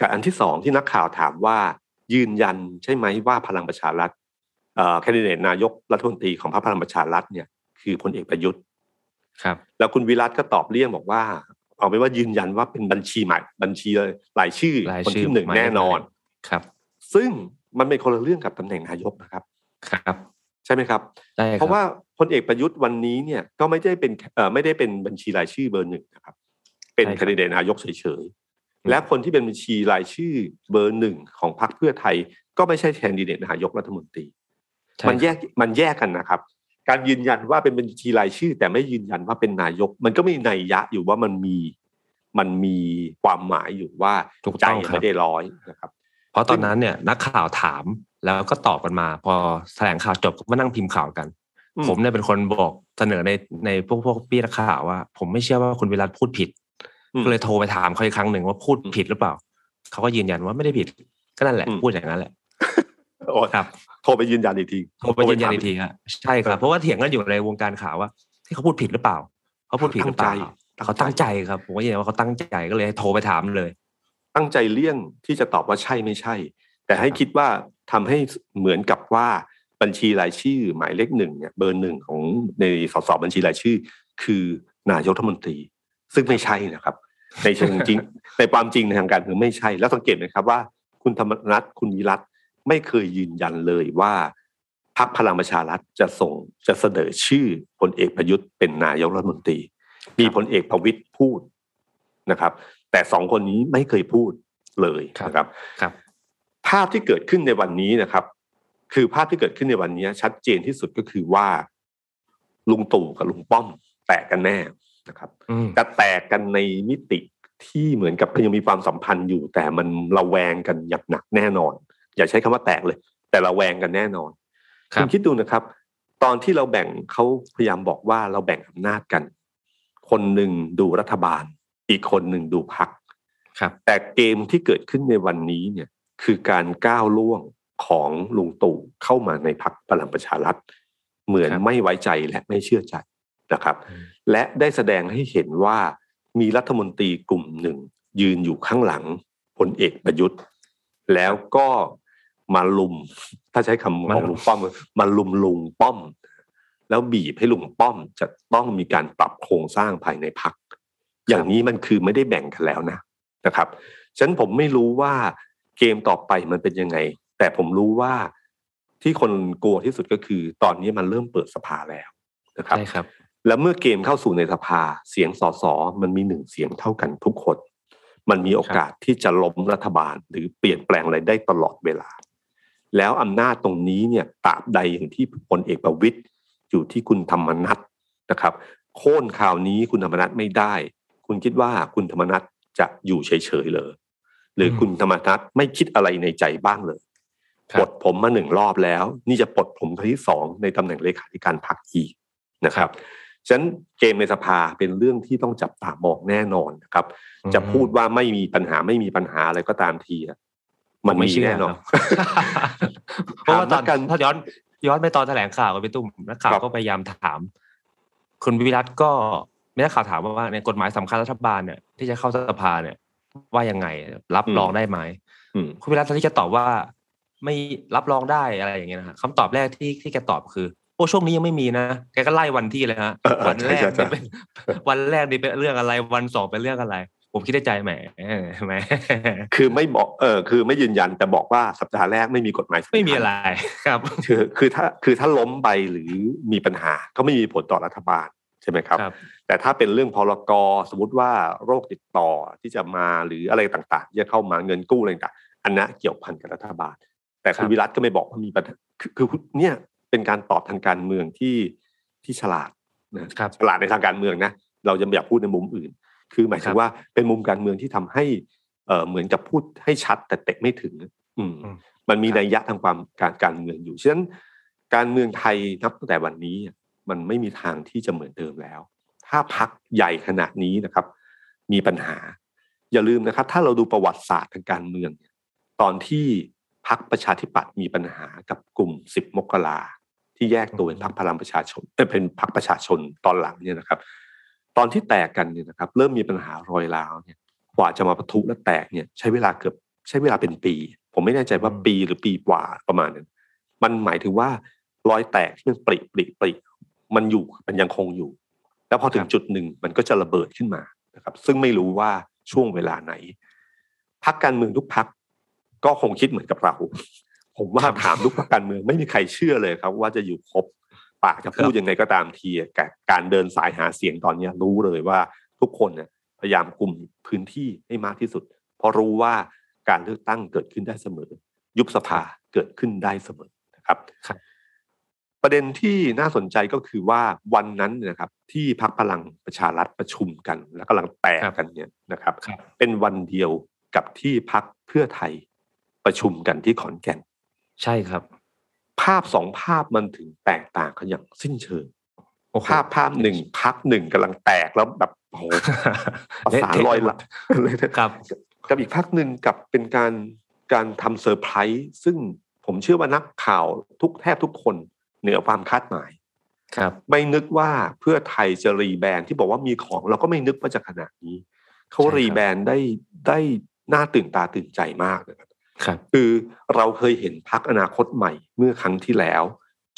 กับอันที่สองที่นักข่าวถามว่ายืนยันใช่ไหมว่าพลังประชารัฐเอ่อแคนดิเดตนายกรัฐมนตรีของพรรคพลังประชารัฐเนี่ยคือพลเอกประยุทธ์ครับ แล้วคุณวิรัตก็ตอบเลี่ยงบอกว่า เอาไปนว่ายืนยันว่าเป็นบัญชีใหม่บัญชีรายชื่อรายคนชื่อที่หนึ่งหมายเลขแน่นอนครับ ซึ่งมันเป็นคนละเรื่องกับตำแหน่งนายกนะครับครับ ใช่ไหมครับใช่คบเพราะว่าพลเอกประยุทธ์วันนี้เนี่ยก็ไม่ได้เป็นเอ่อไม่ได้เป็นบัญชีรายชื่อเบอร์หนึ่งนะครับ เป็นใช่ครับแคนดิเดตนายกเฉยอืมๆและคนที่เป็นบัญชีรายชื่อเบอร์หนึ่งของพรรคเพื่อไทย ก็ไม่ใช่แคนดิเดตนายกรัฐมนตรีใช่มันแยกมันแยกกันนะครับ การยืนยันว่าเป็นบัญชีรายชื่อ แต่ไม่ยืนยันว่าเป็นนายก มันก็มีนัยยะอยู่ว่ามันมีมันมีความหมายอยู่ว่าถูกใจต้องครับไม่ได้ร้อยนะครับ เพราะตอนนั้นเนี่ยนักข่าวถามแล้วก็ตอบกันมา พอแถลงข่าวจบก็มานั่งพิมพ์ข่าวกันอืมผมเนี่ยเป็นคนบอกเสนอในในพวกพวกพี่นักข่าวว่า ผมไม่เชื่อว่าคุณวิรัตพูดผิดอืมก็เลยโทรไปถามเขาอีกครั้งหนึ่งว่าพูดผิดหรือเปล่าเขาก็ยืนยันว่าไม่ได้ผิด ก็นั่นแหละอืมพูดอย่างนั้นแหละโอ้ครับ โทรไปยืนยันอีกทีโทรไปยืนยันอีกทีครับใช่ครับเพราะว่าเถียงกันอยู่ในวงการข่าวว่าที่เขาพูดผิดหรือเปล่าเขาพูดผิดหรือเปล่าเขาตั้งใจครับผมก็ยืนยันว่าเขาตั้งใจก็เลยโทรไปถามเลย ตั้งใจเลี่ยงที่จะตอบว่าใช่ไม่ใช่ แต่ให้คิดว่าทำให้เหมือนกับว่าบัญชีรายชื่อ หมายเลขหนึ่งเนี่ยเบอร์หนึ่งของในสสบัญชีรายชื่อ คือนายกรัฐมนตรี ซึ่งไม่ใช่นะครับ ในเชิงจริงในความจริงในทางการเมืองไม่ใช่ แล้วสังเกตไหมครับว่า คุณธรรมนัฐคุณวิรัต ไม่เคยยืนยันเลยว่าพรรคพลังประชารัฐจะส่งจะเสนอชื่อพลเอกประยุทธ์เป็นนายกรัฐมนตรี มีพลเอกประวิตยพูดนะครับ แต่สองคนนี้ไม่เคยพูดเลยนะครับครับ ภาพที่เกิดขึ้นในวันนี้นะครับ คือภาพที่เกิดขึ้นในวันนี้ ชัดเจนที่สุดก็คือว่า ลุงตู่กับลุงป้อม แตกกันแน่นะครับอืมจะแตกกันในมิติที่เหมือนกับยังมีความสัมพันธ์อยู่ แต่มันระแวงกันอย่างหนักแน่นอน อย่าใช้คำว่าแตกเลย แต่ระแวงกันแน่นอนครับณคิดดูนะครับ ตอนที่เราแบ่งเขาพยายามบอกว่าเราแบ่งอำนาจกัน คนหนึ่งดูรัฐบาล อีกคนหนึ่งดูพักครับ แต่เกมที่เกิดขึ้นในวันนี้เนี่ย คือการก้าวล่วงของลุงตู่เข้ามาในพักพลังประชารัฐเหมือนครับไม่ไว้ใจและไม่เชื่อใจนะครับอืมและได้แสดงให้เห็นว่ามีรัฐมนตรีกลุ่มหนึ่ง ยืนอยู่ข้างหลังพลเอกประยุทธ์ แล้วก็ มาลุม ถ้าใช้คำของลุงป้อมมาลุมลุงป้อม แล้วบีบให้ลุงป้อมจะต้องมีการปรับโครงสร้างภายในพักอย่างนี้มันคือไม่ได้แบ่งกันแล้วนะนะครับฉะนั้นผมไม่รู้ว่าเกมต่อไปมันเป็นยังไง แต่ผมรู้ว่าที่คนกลัวที่สุดก็คือ ตอนนี้มันเริ่มเปิดสภาแล้วนะครับใช่ครับ แล้วเมื่อเกมเข้าสู่ในสภาเสียงสสมันมีหนึ่งเสียงเท่ากันทุกคน มันมีโอกาสที่จะล้มรัฐบาลหรือเปลี่ยนแปลงอะไรได้ตลอดเวลา แล้วอำนาจตรงนี้เนี่ยตราบใดอย่างที่พลเอกประวิตยอยู่ที่คุณธรรมนัฐนะครับ โค่นข่าวนี้คุณธรรมนัฐไม่ได้ คุณคิดว่าคุณธรรมนัฐจะอยู่เฉยๆเลยหรืออมคุณธรรมนัฐไม่คิดอะไรในใจบ้างเลยครับปลดผมมาหนึ่งรอบแล้ว นี่จะปลดผมครั้งที่สองในตำแหน่งเลขาธิการพรรคอีกนะครับฉะนั้นเกมในสภาเป็นเรื่องที่ต้องจับตามองแน่นอนนะครับ จะพูดว่าไม่มีปัญหาไม่มีปัญหาอะไรก็ตามทีอะ มันไม่มีเชื่อแน่นอนครับเพราะว่าตอนถามนักการถ้าย้อนย้อนไปตอนแถลงข่าวกับพี่ตุ้มนักข่าวครับก็พยายามถาม คุณวิรัตก็มีนักข่าวถามว่าในกฎหมายสำคัญรัฐบาลเนี่ยที่จะเข้าสภาเนี่ย ว่ายังไงรับรองได้ไหมอืมคุณวิรัตที่จะตอบว่า ไม่รับรองได้อะไรอย่างเงี้ยนะฮะคำตอบแรกที่ที่แกตอบคือโอ้ช่วงนี้ยังไม่มีนะแกก็ไล่วันที่เลยฮะเออเออวันแรกใช่ใช่นี่เป็นวันแรกนี่เป็นเรื่องอะไรวันสองเป็นเรื่องอะไร ผมคิดในใจแหมแหมคือไม่บอกเออคือไม่ยืนยันแต่บอกว่าสัปดาห์แรกไม่มีกฎหมายสำคัญไม่มีอะไรครับ คือคือถ้าคือถ้าล้มไปหรือมีปัญหาก็ไม่มีผลต่อรัฐบาลใช่ไหมครับครับแต่ถ้าเป็นเรื่องพรกสมมติว่าโรคติดต่อที่จะมาหรืออะไรต่างๆที่จะเข้ามาเงินกู้อะไรต่างๆอันนั้นเกี่ยวพันกับรัฐบาล แต่คุณครับวิรัตก็ไม่บอกว่ามีปัญหาคือคือเนี่ยเป็นการตอบทางการเมืองที่ที่ฉลาดนะครับฉลาดในทางการเมืองนะเราจะไม่อยากพูดในมุมอื่น คือหมายถึครังบว่าเป็นมุมการเมืองที่ทำให้เออเหมือนกับพูดให้ชัดแต่เตะไม่ถึง อืมอืมมันมีครับนัยยะทางความการการเมืองอยู่ฉะนั้นการเมืองไทยนับตั้งแต่วันนี้มันไม่มีทางที่จะเหมือนเดิมแล้ว ถ้าพักใหญ่ขนาดนี้นะครับ มีปัญหา อย่าลืมนะครับ ถ้าเราดูประวัติศาสตร์ทางการเมืองเนี่ยตอนที่พักประชาธิปัตย์มีปัญหากับกลุ่มสิบมกราที่แยกตัวเป็นพรรคพลังประชาชนเอ้ยเป็นพรรคประชาชนตอนหลังเนี่ยนะครับ ตอนที่แตกกันเนี่ยนะครับเริ่มมีปัญหารอยร้าวเนี่ยกว่าจะมาปะทุและแตกเนี่ยใช้เวลาเกือบใช้เวลาเป็นปี ผมไม่แน่ใจว่าอืมปีหรือปีกว่าประมาณนั้นมันหมายถึงว่ารอยแตกที่มันปริปริปริมันอยู่มันยังคงอยู่ แล้วพอถึงจุดหนึ่งมันก็จะระเบิดขึ้นมานะครับ ซึ่งไม่รู้ว่าช่วงเวลาไหนพักการเมืองทุกพักก็คงคิดเหมือนกับเรา ผมว่าครับถามทุกพักการเมืองไม่มีใครเชื่อเลยครับ ว่าจะอยู่ครบ ปากจะพูดครับยังไงก็ตามทีอะแต่การเดินสายหาเสียงตอนเนี้ยรู้เลยว่าทุกคนเนี่ยพยายามกลุ่มพื้นที่ให้มากที่สุด เพราะรู้ว่าการเลือกตั้งเกิดขึ้นได้เสมอ ยุบสภาเกิดขึ้นได้เสมอนะครับครับประเด็นที่น่าสนใจก็คือว่าวันนั้นเนยนะครับ ที่พักพลังประชารัฐประชุมกัน และกำลังแตกกันเนี่ยนะครับครับเป็นวันเดียวกับที่พรรคเพื่อไทยประชุมกันที่ขอนแก่น ใช่ครับ ภาพสองภาพมันถึงแตกต่างกันอย่างสิ้นเชิงโอ้โหภาพภาพหนึ่งพรรคหนึ่งกำลังแตกแล้วแบบโอ้โหประสานรอยร้าวครับ กับอีกพรรคหนึ่งกลับเป็นการการทำเซอร์ไพรส์ซึ่งผมเชื่อว่านักข่าวทุกแทบทุกคนเหนือความคาดหมาย ครับ ไม่นึกว่าเพื่อไทยจะ rebrand ที่บอกว่ามีของเราก็ไม่นึกว่าจะขนาดนี้ เขาใช่ครับรีแบรนด์ได้ได้น่าตื่นตาตื่นใจมากนะครับ ครับคือเราเคยเห็นพักอนาคตใหม่เมื่อครั้งที่แล้ว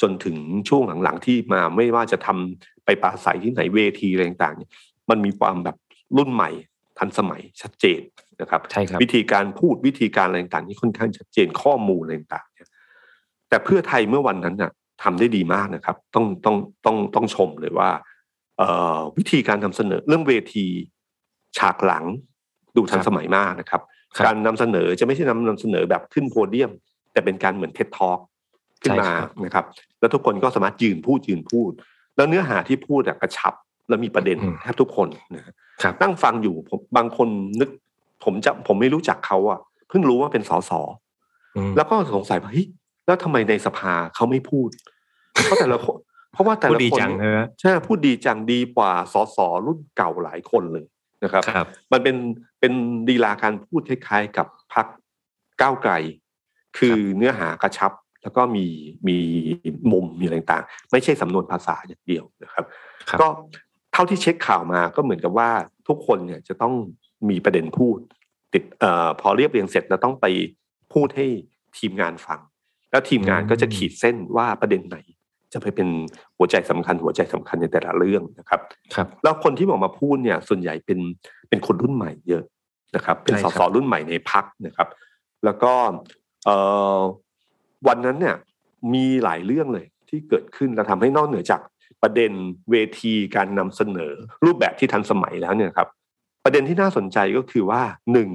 จนถึงช่วงหลังๆที่มาไม่ว่าจะทำไปปราศัยที่ไหนเวทีอะไรต่างๆเนี่ยมันมีความแบบรุ่นใหม่ทันสมัยชัดเจนนะครับใช่ครับวิธีการพูดวิธีการอะไรต่างๆนี่ค่อนข้างชัดเจนข้อมูลอะไรต่างๆเนี่ยแต่เพื่อไทยเมื่อวันนั้นน่ะทำได้ดีมากนะครับ ต้องต้องต้องต้องชมเลยว่าเอ่อวิธีการนำเสนอเรื่องเวที ฉากหลังดูทันสมัยมากนะครับครับ การนำเสนอจะไม่ใช่นำนำเสนอแบบขึ้นโพเดียม แต่เป็นการเหมือนเท็ดทอกขึ้นมาใช่ครับนะครับ แล้วทุกคนก็สามารถยืนพูดยืนพูด แล้วเนื้อหาที่พูดอะกระชับ แล้วมีประเด็นแทบทุกคนนะฮะครับนั่งฟังอยู่ผมบางคนนึก ผมจะผมไม่รู้จักเขาอะเพิ่งรู้ว่าเป็นสสอืมแล้วก็สงสัยว่าเฮ้ยแล้วทำไมในสภาเขาไม่พูดเพราะแต่ละคนเพราะว่าแต่พูดละดีคนจังนะใช่พูดดีจังดีกว่าสสรุ่นเก่าหลายคนเลย นะครับครับมันเป็นเป็นดีลาการพูดคล้ายๆ กับพักก้าวไกล คือเนื้อหากระชับแล้วก็มีมีมุมมีอะไรต่างๆ ไม่ใช่สำนวนภาษาอย่างเดียวนะครับครับก็เท่าที่เช็คข่าวมาก็เหมือนกับว่าทุกคนเนี่ยจะต้องมีประเด็นพูดติดเอ่อพอเรียบเรียงเสร็จแล้วต้องไปพูดให้ทีมงานฟัง แล้วทีมงานก็จะขีดเส้นว่าประเด็นไหน จะไปเป็นหัวใจสำคัญ หัวใจสำคัญในแต่ละเรื่องนะครับครับ แล้วคนที่ออกมาพูดเนี่ยส่วนใหญ่เป็นเป็นคนรุ่นใหม่เยอะนะครับ เป็นใช่สครับสรุ่นใหม่ในพักนะครับ แล้วก็เอ่อวันนั้นเนี่ยมีหลายเรื่องเลยที่เกิดขึ้นแล้วทำให้นอกเหนือจากประเด็นเวทีการนำเสนอ รูปแบบที่ทันสมัยแล้วเนี่ยครับ ประเด็นที่น่าสนใจก็คือว่าหนึ่ง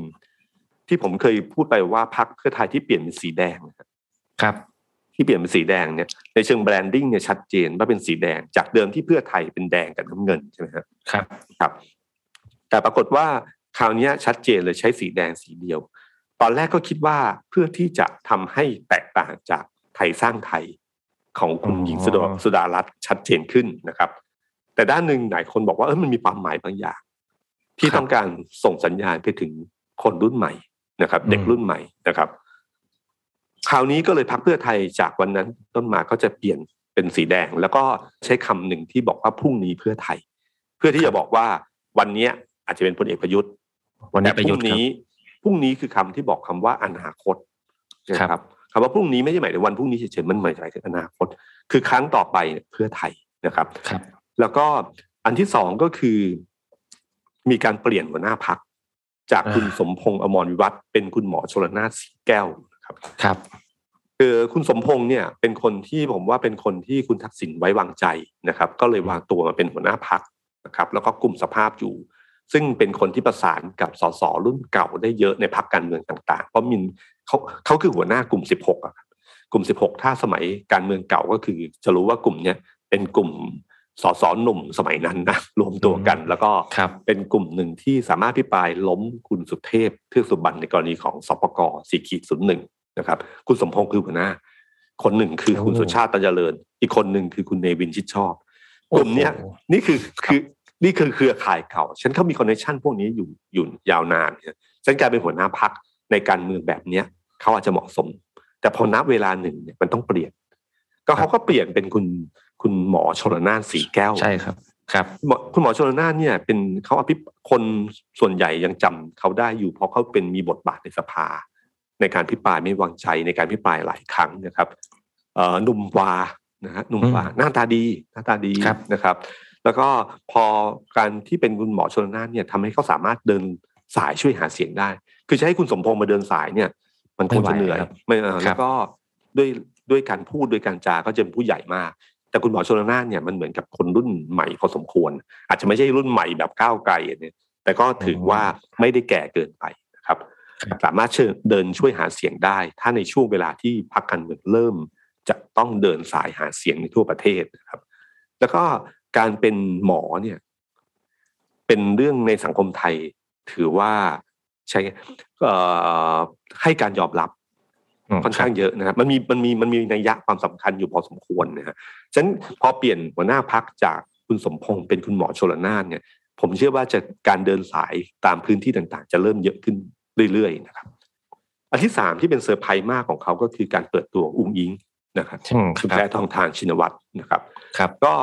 ที่ผมเคยพูดไปว่าพรรคเพื่อไทยที่เปลี่ยนเป็นสีแดงนะครับครับ ที่เปลี่ยนเป็นสีแดงเนี่ยในเชิง branding เนี่ยชัดเจนว่าเป็นสีแดง จากเดิมที่เพื่อไทยเป็นแดงกับน้ำเงินใช่ไหมครับครับครับ แต่ปรากฏว่าคราวเนี้ยชัดเจนเลยใช้สีแดงสีเดียว ตอนแรกก็คิดว่าเพื่อที่จะทำให้แตกต่างจากไทยสร้างไทยของคุณเอ่อหญิงสุดาสุดารัตน์ชัดเจนขึ้นนะครับ แต่ด้านหนึ่งหลายคนบอกว่าเออมันมีความหมายบางอย่าง ที่ต้องการส่งสัญญาณไปถึงคนรุ่นใหม่นะครับ เด็กรุ่นใหม่นะครับ คราวนี้ก็เลยพักเพื่อไทยจากวันนั้นต้นมาก็จะเปลี่ยนเป็นสีแดง แล้วก็ใช้คำหนึ่งที่บอกว่าพรุ่งนี้เพื่อไทย เพื่อที่จะบอกว่าวันเนี้ยอาจจะเป็นพลเอกประยุทธ์วันนี้แต่ประพยุทรุ่งธ์ครับนี้พรุ่งนี้คือคำที่บอกคำว่าอนาคตนะครับคำว่าพรุ่งนี้ไม่ใช่หมายถึงวันพรุ่งนี้เฉยๆมันหมายถึงอนาคต คือครั้งต่อไปเนี่ยเพื่อไทยนะครับครับ แล้วก็อันที่สองก็คือ มีการเปลี่ยนหัวหน้าพักจากคุณอ่าสมพงษ์อมรวิวัฒน์เป็นคุณหมอชลนาศสีแก้วนะ ครับครับคือคุณสมพงษ์เนี่ยเป็นคนที่ผมว่าเป็นคนที่คุณทักษิณไว้วางใจนะครับ ก็เลยวางตัวมาเป็นหัวหน้าพักนะครับ แล้วก็กลุ่มสภาพอยู่ ซึ่งเป็นคนที่ประสานกับสสรุ่นเก่าได้เยอะในพักการเมืองต่าง ๆ เพราะมินเขาเขาคือหัวหน้ากลุ่ม 16อะครับกลุ่ม 16 ถ้าสมัยการเมืองเก่าก็คือ จะรู้ว่ากลุ่มเนี้ยเป็นกลุ่มสสหนุ่มสมัยนั้นนะรวมตัวกัน แล้วก็ครับเป็นกลุ่มหนึ่งที่สามารถอภิปรายล้มคุณสุเทพเทือกสุบรรณในกรณีของสปกสี่ขีดศูนย์หนึ่ง นะครับ คุณสมพงษ์คือหัวหน้า คนหนึ่งคือคุณโอ้สุชาติตันเจริญ อีกคนหนึ่งคือคุณเนวินชิดชอบกลุ่มเนี้ยโอ้โหนี่คือคือนี่คือเครือข่ายเก่า ฉันเขามี connection พวกนี้อยู่อยู่ยาวนานเนี่ยฉันกลายเป็นหัวหน้าพักในการเมืองแบบเนี้ยเขาอาจจะเหมาะสม แต่พอนับเวลาหนึ่งเนี่ยมันต้องเปลี่ยน ก็เขาก็เปลี่ยนเป็นคุณคุณหมอชลนานสีแก้วใช่ครับครับหมอคุณหมอชลนานเนี่ยเป็นเขาอภิปคนส่วนใหญ่ยังจำเขาได้อยู่เพราะเขาเป็นมีบทบาทในสภา ในการพิปรายไม่วางใจในการพิปรายหลายครั้งนะครับเอ่อหนุ่มวานะฮะหนุ่มวาอืมหน้าตาดีหน้าตาดีครับนะครับ แล้วก็พอการที่เป็นคุณหมอชลนานเนี่ยทำให้เขาสามารถเดินสายช่วยหาเสียงได้ คือจะให้คุณสมพงษ์มาเดินสายเนี่ย มันคงจะเหนื่อยไม่ไหวครับไม่เออครัแล้บวก็ด้วยด้วยการพูดด้วยการจาก็จะเป็นผู้ใหญ่มาก แต่คุณหมอชลนานเนี่ยมันเหมือนกับคนรุ่นใหม่พอสมควร อาจจะไม่ใช่รุ่นใหม่แบบก้าวไกลเนี่ยแต่ก็ถือว่าไม่ได้แก่เกินไปนะครับครับ สามารถเชิญเดินช่วยหาเสียงได้ ถ้าในช่วงเวลาที่พรรคการเมืองเริ่ม จะต้องเดินสายหาเสียงในทั่วประเทศนะครับ แล้วก็การเป็นหมอเนี่ย เป็นเรื่องในสังคมไทย ถือว่าใช้เอ่อให้การยอมรับมค่อนข้างเยอะนะครับ มันมีมันมีมันมีนัยยะความสำคัญอยู่พอสมควรนะฮะฉะนั้นพอเปลี่ยนหัวหน้าพักจากคุณสมพงษ์เป็นคุณหมอชลนานเนี่ย ผมเชื่อว่าจะการเดินสายตามพื้นที่ต่างๆ จะเริ่มเยอะขึ้น เรื่อยๆนะครับอันที่สามที่เป็นเซอร์ไพรส์มากของเขาก็คือการเปิดตัวอุ้งอิงนะครับอืมคุณครัแพบทองทานชินวัตรนะครับครับ ก็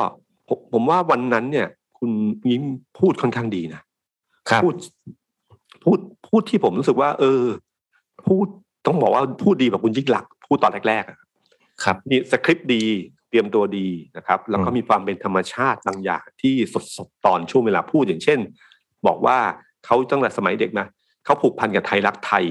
ผมผมว่าวันนั้นเนี่ย คุณยิ้มพูดค่อนข้างดีนะครับพูดพูดพูดที่ผมรู้สึกว่า เออ พูดต้องบอกว่าพูดดีกว่าคุณยิ่งหลักษณ์พูดตอนแรกๆอะครับมีสคริปต์ดีเตรียมตัวดีนะครับ แล้วก็อืมมีความเป็นธรรมชาติบางอย่างที่สดๆตอนช่วงเวลาพูดอย่างเช่น บอกว่าเขาตั้งแต่สมัยเด็กมา เขาผูกพันกับไทยรักไทย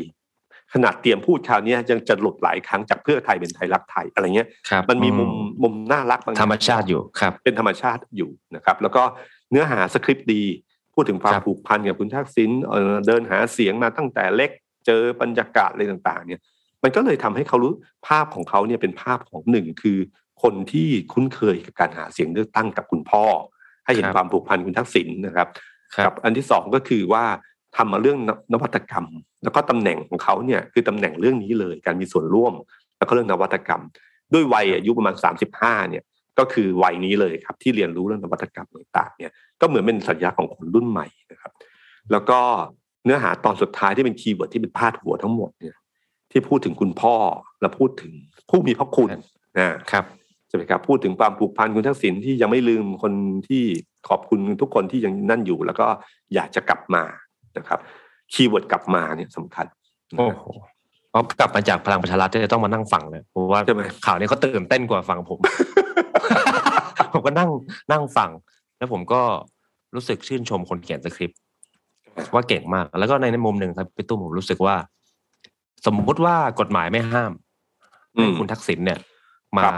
ขนาดเตรียมพูดคราวเนี้ยยังจะหลุดหลายครั้งจากเพื่อไทยเป็นไทยรักไทยอะไรเงี้ยครับมันมีมุมอืมุมน่ารักบางอย่งธรรมชาติอยู่ครับ เป็นธรรมชาติอยู่นะครับ แล้วก็เนื้อหาสคริปต์ดีพูดถึงความครับผูกพันกับคุณทักษิณเอ่อเดินหาเสียงมาตั้งแต่เล็กเจอบรรยากาศอะไรต่าง ๆ เนี่ย มันก็เลยทำให้เขารู้ภาพของเขาเนี่ยเป็นภาพของหนึ่งคือคนที่คุ้นเคยกับการหาเสียงเลือกตั้งกับคุณพ่อ ให้เห็นครับความผูกพันคุณทักษิณนะครับครักับอันที่สองก็คือว่า ทำมาเรื่องนวัตกรรม แล้วก็ตำแหน่งของเขาเนี่ยคือตำแหน่งเรื่องนี้เลย การมีส่วนร่วม แล้วก็เรื่องนวัตกรรม ด้วยวัยอายุประมาณ 35เนี่ยก็คือวัยนี้เลยครับที่เรียนรู้เรื่องนวัตกรรมต่างๆเนี่ยก็เหมือนเป็นสัญญาของคนรุ่นใหม่นะครับ แล้วก็เนื้อหาตอนสุดท้ายที่เป็น keyword ที่เป็นพาดหัวทั้งหมดเนี่ยที่พูดถึงคุณพ่อและพูดถึงผู้มีพระคุณนะครับใช่ไหมครับพูดถึงความผูกพันคุณทักษิณที่ยังไม่ลืมคนที่ขอบคุณทุกคนที่ยังนั่นอยู่ แล้วก็อยากจะกลับมา นะครับคีย์เวิร์ดกลับมาเนี่ยสำคัญนะโอ้ครับโหเพราะกลับมาจากพลังประชารัฐจะต้องมานั่งฟังเลยเพราะว่าใช่ไหมข่าวนี้เขาตื่นเต้นกว่าฟังผม ผมก็นั่งนั่งฟัง แล้วผมก็รู้สึกชื่นชมคนเขียนสคริปต์ว่าเก่งมาก แล้วก็ในในมุมหนึ่งครับพี่ตุ้มผมรู้สึกว่า สมมุติว่ากฎหมายไม่ห้ามอืให้มคุณทักษิณเนี่ย มาครับ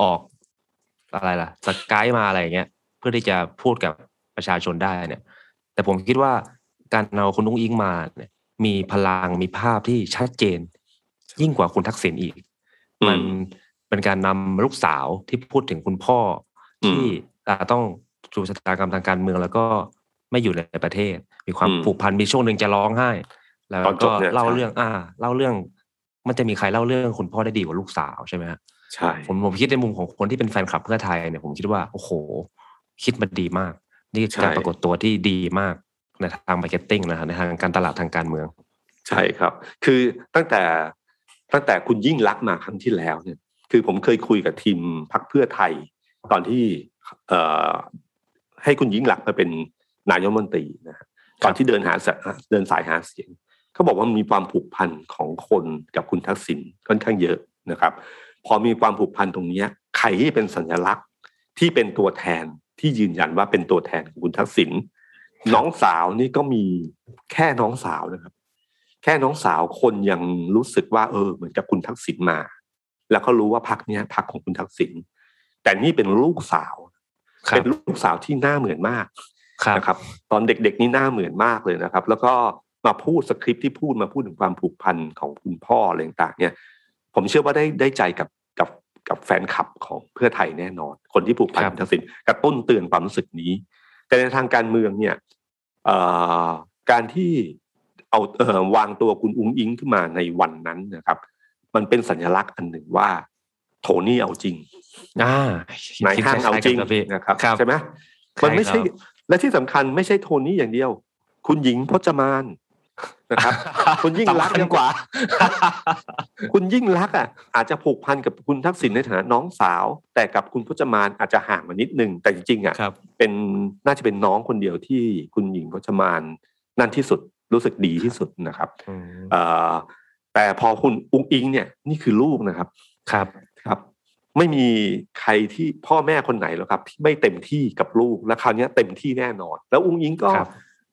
ออกอะไรล่ะสกายมาอะไรอย่างเงี้ย เพื่อที่จะพูดกับประชาชนได้เนี่ย แต่ผมคิดว่า การเอาคุณนุ้งอิงมาเนี่ยมีพลังมีภาพที่ชัดเจน ยิ่งกว่าคุณทักษิณอีกอืมมันเป็นการนำลูกสาวที่พูดถึงคุณพ่ออมที่อ่าต้องถูกชะตากรรมทางการเมืองแล้วก็ไม่อยู่ในประเทศ มีความอืมผูกพันมีช่วงหนึ่งจะร้องไห้ แล้วก็ตอนจบเนี่ยเล่าใช่เรื่อง อ่า เล่าเรื่อง มันจะมีใครเล่าเรื่องคุณพ่อได้ดีกว่าลูกสาวใช่ไหมฮะใช่ผมผมคิดในมุมของคนที่เป็นแฟนคลับเพื่อไทยเนี่ยผมคิดว่าโอ้โห คิดมาดีมาก นี่คือการปรากฏตัวที่ดีมาก ในทาง marketing นะฮะในทางการตลาดทางการเมือง ใช่ครับ คือตั้งแต่ตั้งแต่คุณยิ่งลักษณ์มาครั้งที่แล้วเนี่ย คือผมเคยคุยกับทีมพรรคเพื่อไทย ตอนที่เอ่อให้คุณยิ่งรักษณ์มาเป็นนายกรัฐมนตรีนะฮะตอนที่เดินหาเสียเดินสายหาเสียงเขาบอกว่ามีความผูกพันของคนกับคุณทักษิณค่อนข้างเยอะนะครับ พอมีความผูกพันตรงเนี้ยใครที่เป็นสัญลักษณ์ที่เป็นตัวแทนที่ยืนยันว่าเป็นตัวแทนของคุณทักษิณ น้องสาวนี่ก็มีแค่น้องสาวนะครับ แค่น้องสาวคนยังรู้สึกว่า เออ เหมือนกับคุณทักษิณมา แล้วก็รู้ว่าพักเนี้ยพักของคุณทักษิณแต่นี่เป็นลูกสาวครัเป็บนลูกสาวที่หน้าเหมือนมากครับนะครับ ตอนเด็กๆนี่หน้าเหมือนมากเลยนะครับ แล้วก็มาพูดสคริปต์ที่พูดมาพูดถึงความผูกพันของคุณพ่ออะไรต่างๆเนี่ย ผมเชื่อว่าได้ได้ใจกับกับกับแฟนคลับของเพื่อไทยแน่นอน คนที่ผูกพันครับกับทักษิณกระตุ้นเตือนความรู้สึกนี้ แต่ในทางการเมืองเนี่ยเอ่อการที่เอาเอ่อวางตัวคุณอุ้งอิงขึ้นมาในวันนั้นนะครับ มันเป็นสัญลักษณ์อันหนึ่งว่า โทนี่เอาจริงอ่านายห้างเอาจริงคิดคล้ยๆกันพี่นะครับครับใช่ไหมมันไม่ใช่ใช่ครับและที่สำคัญไม่ใช่โทนี่อย่างเดียว คุณหญิงพจมาน นะครับ คุณยิ่งรักษณ์สำคัญกว่า คุณยิ่งรักษณ์อะ อาจจะผูกพันกับคุณทักษิณในฐานะน้องสาว แต่กับคุณพจมานอาจจะห่างมานิดนึงแต่จริงๆอะครับเป็นน่าจะเป็นน้องคนเดียวที่คุณหญิงพจมานนั่นที่สุดรู้สึกดีที่สุดนะครับอืมเอ่อแต่พอคุณอุ้งอิงเนี่ยนี่คือลูกนะครับครับครับ ไม่มีใครที่พ่อแม่คนไหนหรอกครับ ที่ไม่เต็มที่กับลูกและคราวเนี้ยเต็มที่แน่นอน แล้วอุ้งอิงก็ครับ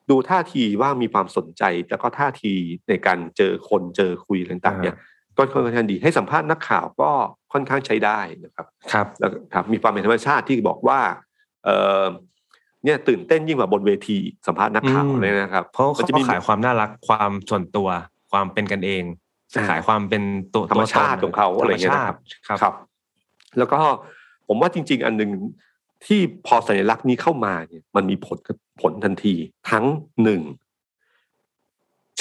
ดูท่าทีว่ามีความสนใจแล้วก็ท่าทีในการเจอคนเจอคุยอะไรต่างๆเนี่ยก็ค่อนข้างดีให้สัมภาษณ์นักข่าวก็ค่อนข้างใช้ได้นะครับครับแล้วครับมีความเป็นธรรมชาติที่บอกว่าเออเนี่ยตื่นเต้นยิ่งกว่าบนเวทีสัมภาษณ์นักข่าวอืมเลยนะครับเพราะมัเขาจะก็มีขายความน่ารักความส่วนตัวความเป็นกันเองอ่าขายความเป็นตัวธรรมชาติตัวตนของเขาอะไรอย่างเงี้ยธนะครับมชาติครับ แล้วก็ผมว่าจริง ๆ อันหนึ่งที่พอสัญลักษณ์นี้เข้ามาเนี่ยมันมีผลผลทันที ทั้งหนึ่ง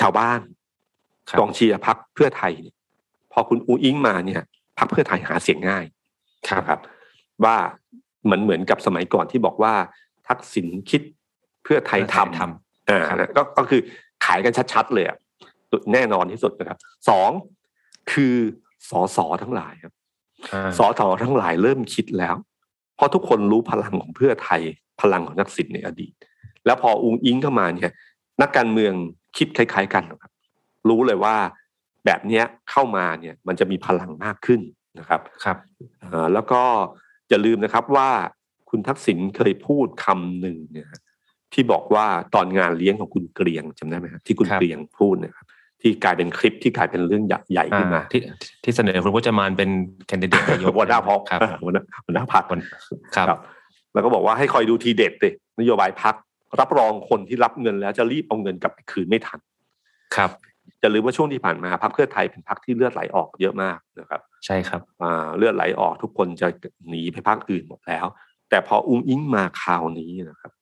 ชาวบ้านครับกองเชียร์พักเพื่อไทยเนี่ยพอคุณอูอิงมาเนี่ยพักเพื่อไทยหาเสียงง่ายครับนะครับ ว่าเหมือนเหมือนกับสมัยก่อนที่บอกว่า ทักษิณคิดเพื่อไทยทำทำอ่าครับก็ก็คือขายกันชัดๆเลยอะแน่นอนที่สุดนะครับสองคือสอสอทั้งหลายครับอ่าสอสอทั้งหลายเริ่มคิดแล้ว เพราะทุกคนรู้พลังของเพื่อไทยพลังของนักสิทธิ์ในอดีต แล้วพออุงอิงเข้ามาเนี่ย นักการเมืองคิดคล้าย ๆ กันครับ รู้เลยว่าแบบเนี้ยเข้ามาเนี่ยมันจะมีพลังมากขึ้นนะครับครับเอ่อแล้วก็อย่าลืมนะครับว่าคุณทักษิณเคยพูดคำหนึ่งเนี่ยที่บอกว่าตอนงานเลี้ยงของคุณเกรียงจำได้ไหมครับที่คุณครับเกรียงพูดนะครับที่กลายเป็นคลิปที่กลายเป็นเรื่องใหญ่ใหญ่ขึ้นมาอ่าที่ที่เสนอคุณพจมานเป็นแคนดิเดตนายกหัวหน้าพักครับหัวหน้าหัวหน้าพักครับ แล้วก็บอกว่าให้คอยดูทีเด็ดเลยนโยบายพัก รับรองคนที่รับเงินแล้วจะรีบเอาเงินกลับไปคืนไม่ทัน ครับจะลืมว่าช่วงที่ผ่านมาพรรคเพื่อไทยเป็นพรรคที่เลือดไหลออกเยอะมากนะครับ ใช่ครับอ่าเลือดไหลออกทุกคนจะหนีไปพรรคอื่นหมดแล้ว แต่พออุ้งอิงมาคราวนี้นะครับ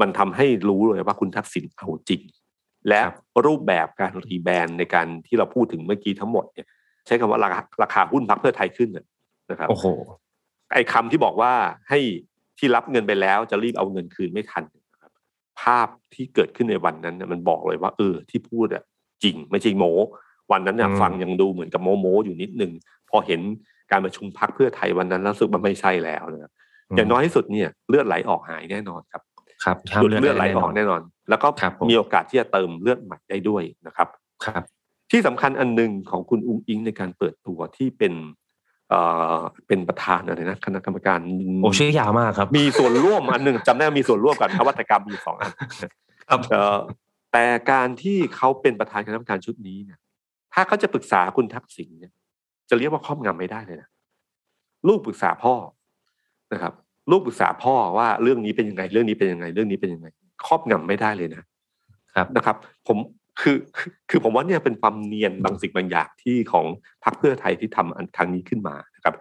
มันทำให้รู้เลยว่าคุณทักษิณเอาจริง และครับรูปแบบการรีแบรนด์ในการที่เราพูดถึงเมื่อกี้ทั้งหมดเนี่ยใช้คำว่าราคาราคาหุ้นพรรคเพื่อไทยขึ้นน่ะนะครับโอ้โหไอ้คำที่บอกว่าให้ที่รับเงินไปแล้วจะรีบเอาเงินคืนไม่ทันนะครับ ภาพที่เกิดขึ้นในวันนั้นเนี่ยมันบอกเลยว่า เออ ที่พูดอะจริงไม่ใช่โมวันนั้นเนี่ยอืมฟังยังดูเหมือนกับโมโมอยู่นิดนึงพอเห็นการประชุมพักเพื่อไทยวันนั้นแล้วรู้สึกมันไม่ใช่แล้วนะครับอย่างน้อยที่สุดเนี่ยเลือดไหลออกหายแน่นอนครับ ครับห้ามหยุดเลือดเลือดไหลแน่อนออกนแน่นอน แล้วก็ครับผมมีโอกาสที่จะเติมเลือดใหม่ได้ด้วยนะครับ ครับ ที่สำคัญอันหนึ่งของคุณอุ้งอิงในการเปิดตัวที่เป็น เอ่อเป็นประธานอะไรนะคณะกรรมการโอ้ชื่อยาวมากครับ มีส่วนร่วมอันหนึ่งจำได้ว่ามีส่วนร่วมกันนวัตกรรมมีสองอันครับเอ่อแต่การที่เขาเป็นประธานคณะกรรมการชุดนี้เนี่ย ถ้าเขาจะปรึกษาคุณทักษิณเนี่ย จะเรียกว่าครอบงำไม่ได้เลยนะลูกปรึกษาพ่อนะครับ ลูกปรึกษาพ่อว่าเรื่องนี้เป็นยังไง เรื่องนี้เป็นยังไง เรื่องนี้เป็นยังไง ครอบงำไม่ได้เลยนะครับนะครับ ผม คือคือคือผมว่าเนี่ยเป็นความเนียนบางสิ่งบางอย่างที่ของพรรคเพื่อไทยที่ทำอันครั้งนี้ขึ้นมานะครับ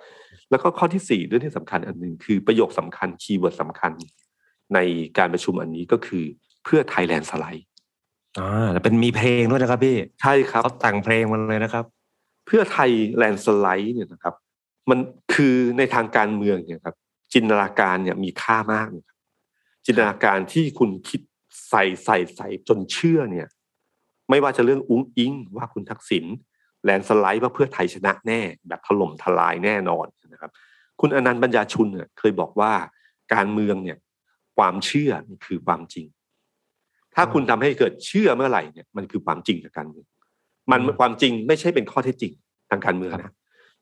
แล้วก็ข้อที่สี่เรื่องที่สำคัญอันหนึ่งคือประโยคสำคัญ keyword สำคัญ ในการประชุมอันนี้ก็คือเพื่อไทย landslide อ่าแต่เป็นมีเพลงด้วยนะครับพี่ใช่ครับเขาแต่งเพลงมันเลยนะครับ เพื่อไทย landslide เนี่ยนะครับ มันคือในทางการเมืองเนี่ยครับ จินตนาการเนี่ยมีค่ามากนะครับจินตนาการที่คุณคิดใส่ใส่ใส่จนเชื่อเนี่ย ไม่ว่าจะเรื่องอุ้งอิงว่าคุณทักษิณแลนด์สไลด์ว่าเพื่อไทยชนะแน่ แบบถล่มทลายแน่นอนนะครับ คุณอนันต์ปัญญาชุนเนี่ยเคยบอกว่าการเมืองเนี่ยความเชื่อนี่คือความจริง ถ้าคุณทำให้เกิดเชื่อเมื่อไหร่เนี่ยมันคือความจริงทางการเมืองมันอืมความจริงไม่ใช่เป็นข้อเท็จจริงทางการเมืองครันะบ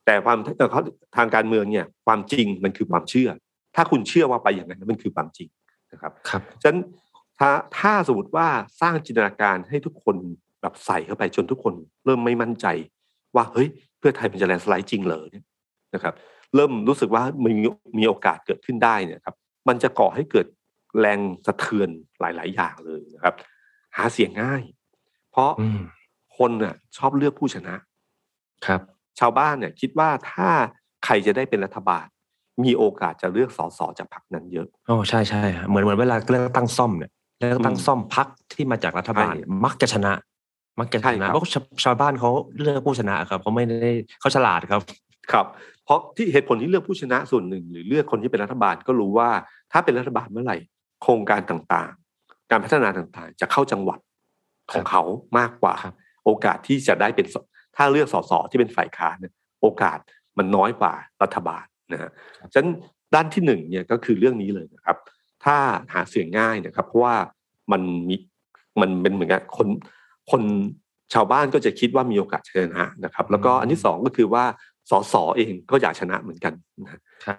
แต่ความเอ่อข้อทางการเมืองเนี่ยความจริงมันคือความเชื่อ ถ้าคุณเชื่อว่าไปอย่างนั้นมันคือความจริงนะครับครับฉะนั้น ถ้าถ้าสมมติว่าสร้างจินตนาการให้ทุกคนแบบใส่เข้าไปจนทุกคน เริ่มไม่มั่นใจ ว่าเฮ้ยเพื่อไทยมันจะแลนด์สไลด์จริงเหรอเนี่ยนะครับเริ่มรู้สึกว่ามีมีโอกาสเกิดขึ้นได้เนี่ยครับมันจะก่อให้เกิดแรงสะเทือนหลาย ๆ อย่างเลยนะครับ หาเสียงง่าย เพราะอืมคนน่ะชอบเลือกผู้ชนะครับ ชาวบ้านเนี่ยคิดว่าถ้าใครจะได้เป็นรัฐบาล มีโอกาสจะเลือกสสจากพรรคนั้นเยอะโอ้ใช่ใช่ฮะเหมือนเหมือนเวลาเลือกตั้งซ่อมเนี่ย เลือกตั้งอืมซ่อมพักที่มาจากรัฐบาลใช่เนี่ยมักจะชนะ มักจะใช่ชครันะบเพราะชาวชาวบ้านเขาเลือกผู้ชนะครับเขาไม่ได้เขาฉลาดครับ ครับ เพราะที่เหตุผลที่เลือกผู้ชนะส่วนหนึ่ง หรือเลือกคนที่เป็นรัฐบาลก็รู้ว่า ถ้าเป็นรัฐบาลเมื่อไหร่ โครงการต่างๆ การพัฒนาต่างๆ จะเข้าจังหวัดของเขามากกว่าครับโอกาสที่จะได้เป็นสถ้าเลือกสสที่เป็นฝ่ายค้านเนี่ยโอกาสมันน้อยกว่ารัฐบาลนะฮะฉะนั้นด้านที่หนึ่งเนี่ยก็คือเรื่องนี้เลยนะครับ ถ้าหาเสียงง่ายเนะครับ เพราะว่ามันมีมันเป็นเหมือนกับคนคนชาวบ้านก็จะคิดว่ามีโอกาสชนะนะครับ แล้วก็อันที่สองก็คือว่าสสเองก็อยากชนะเหมือนกันนะครับถ้า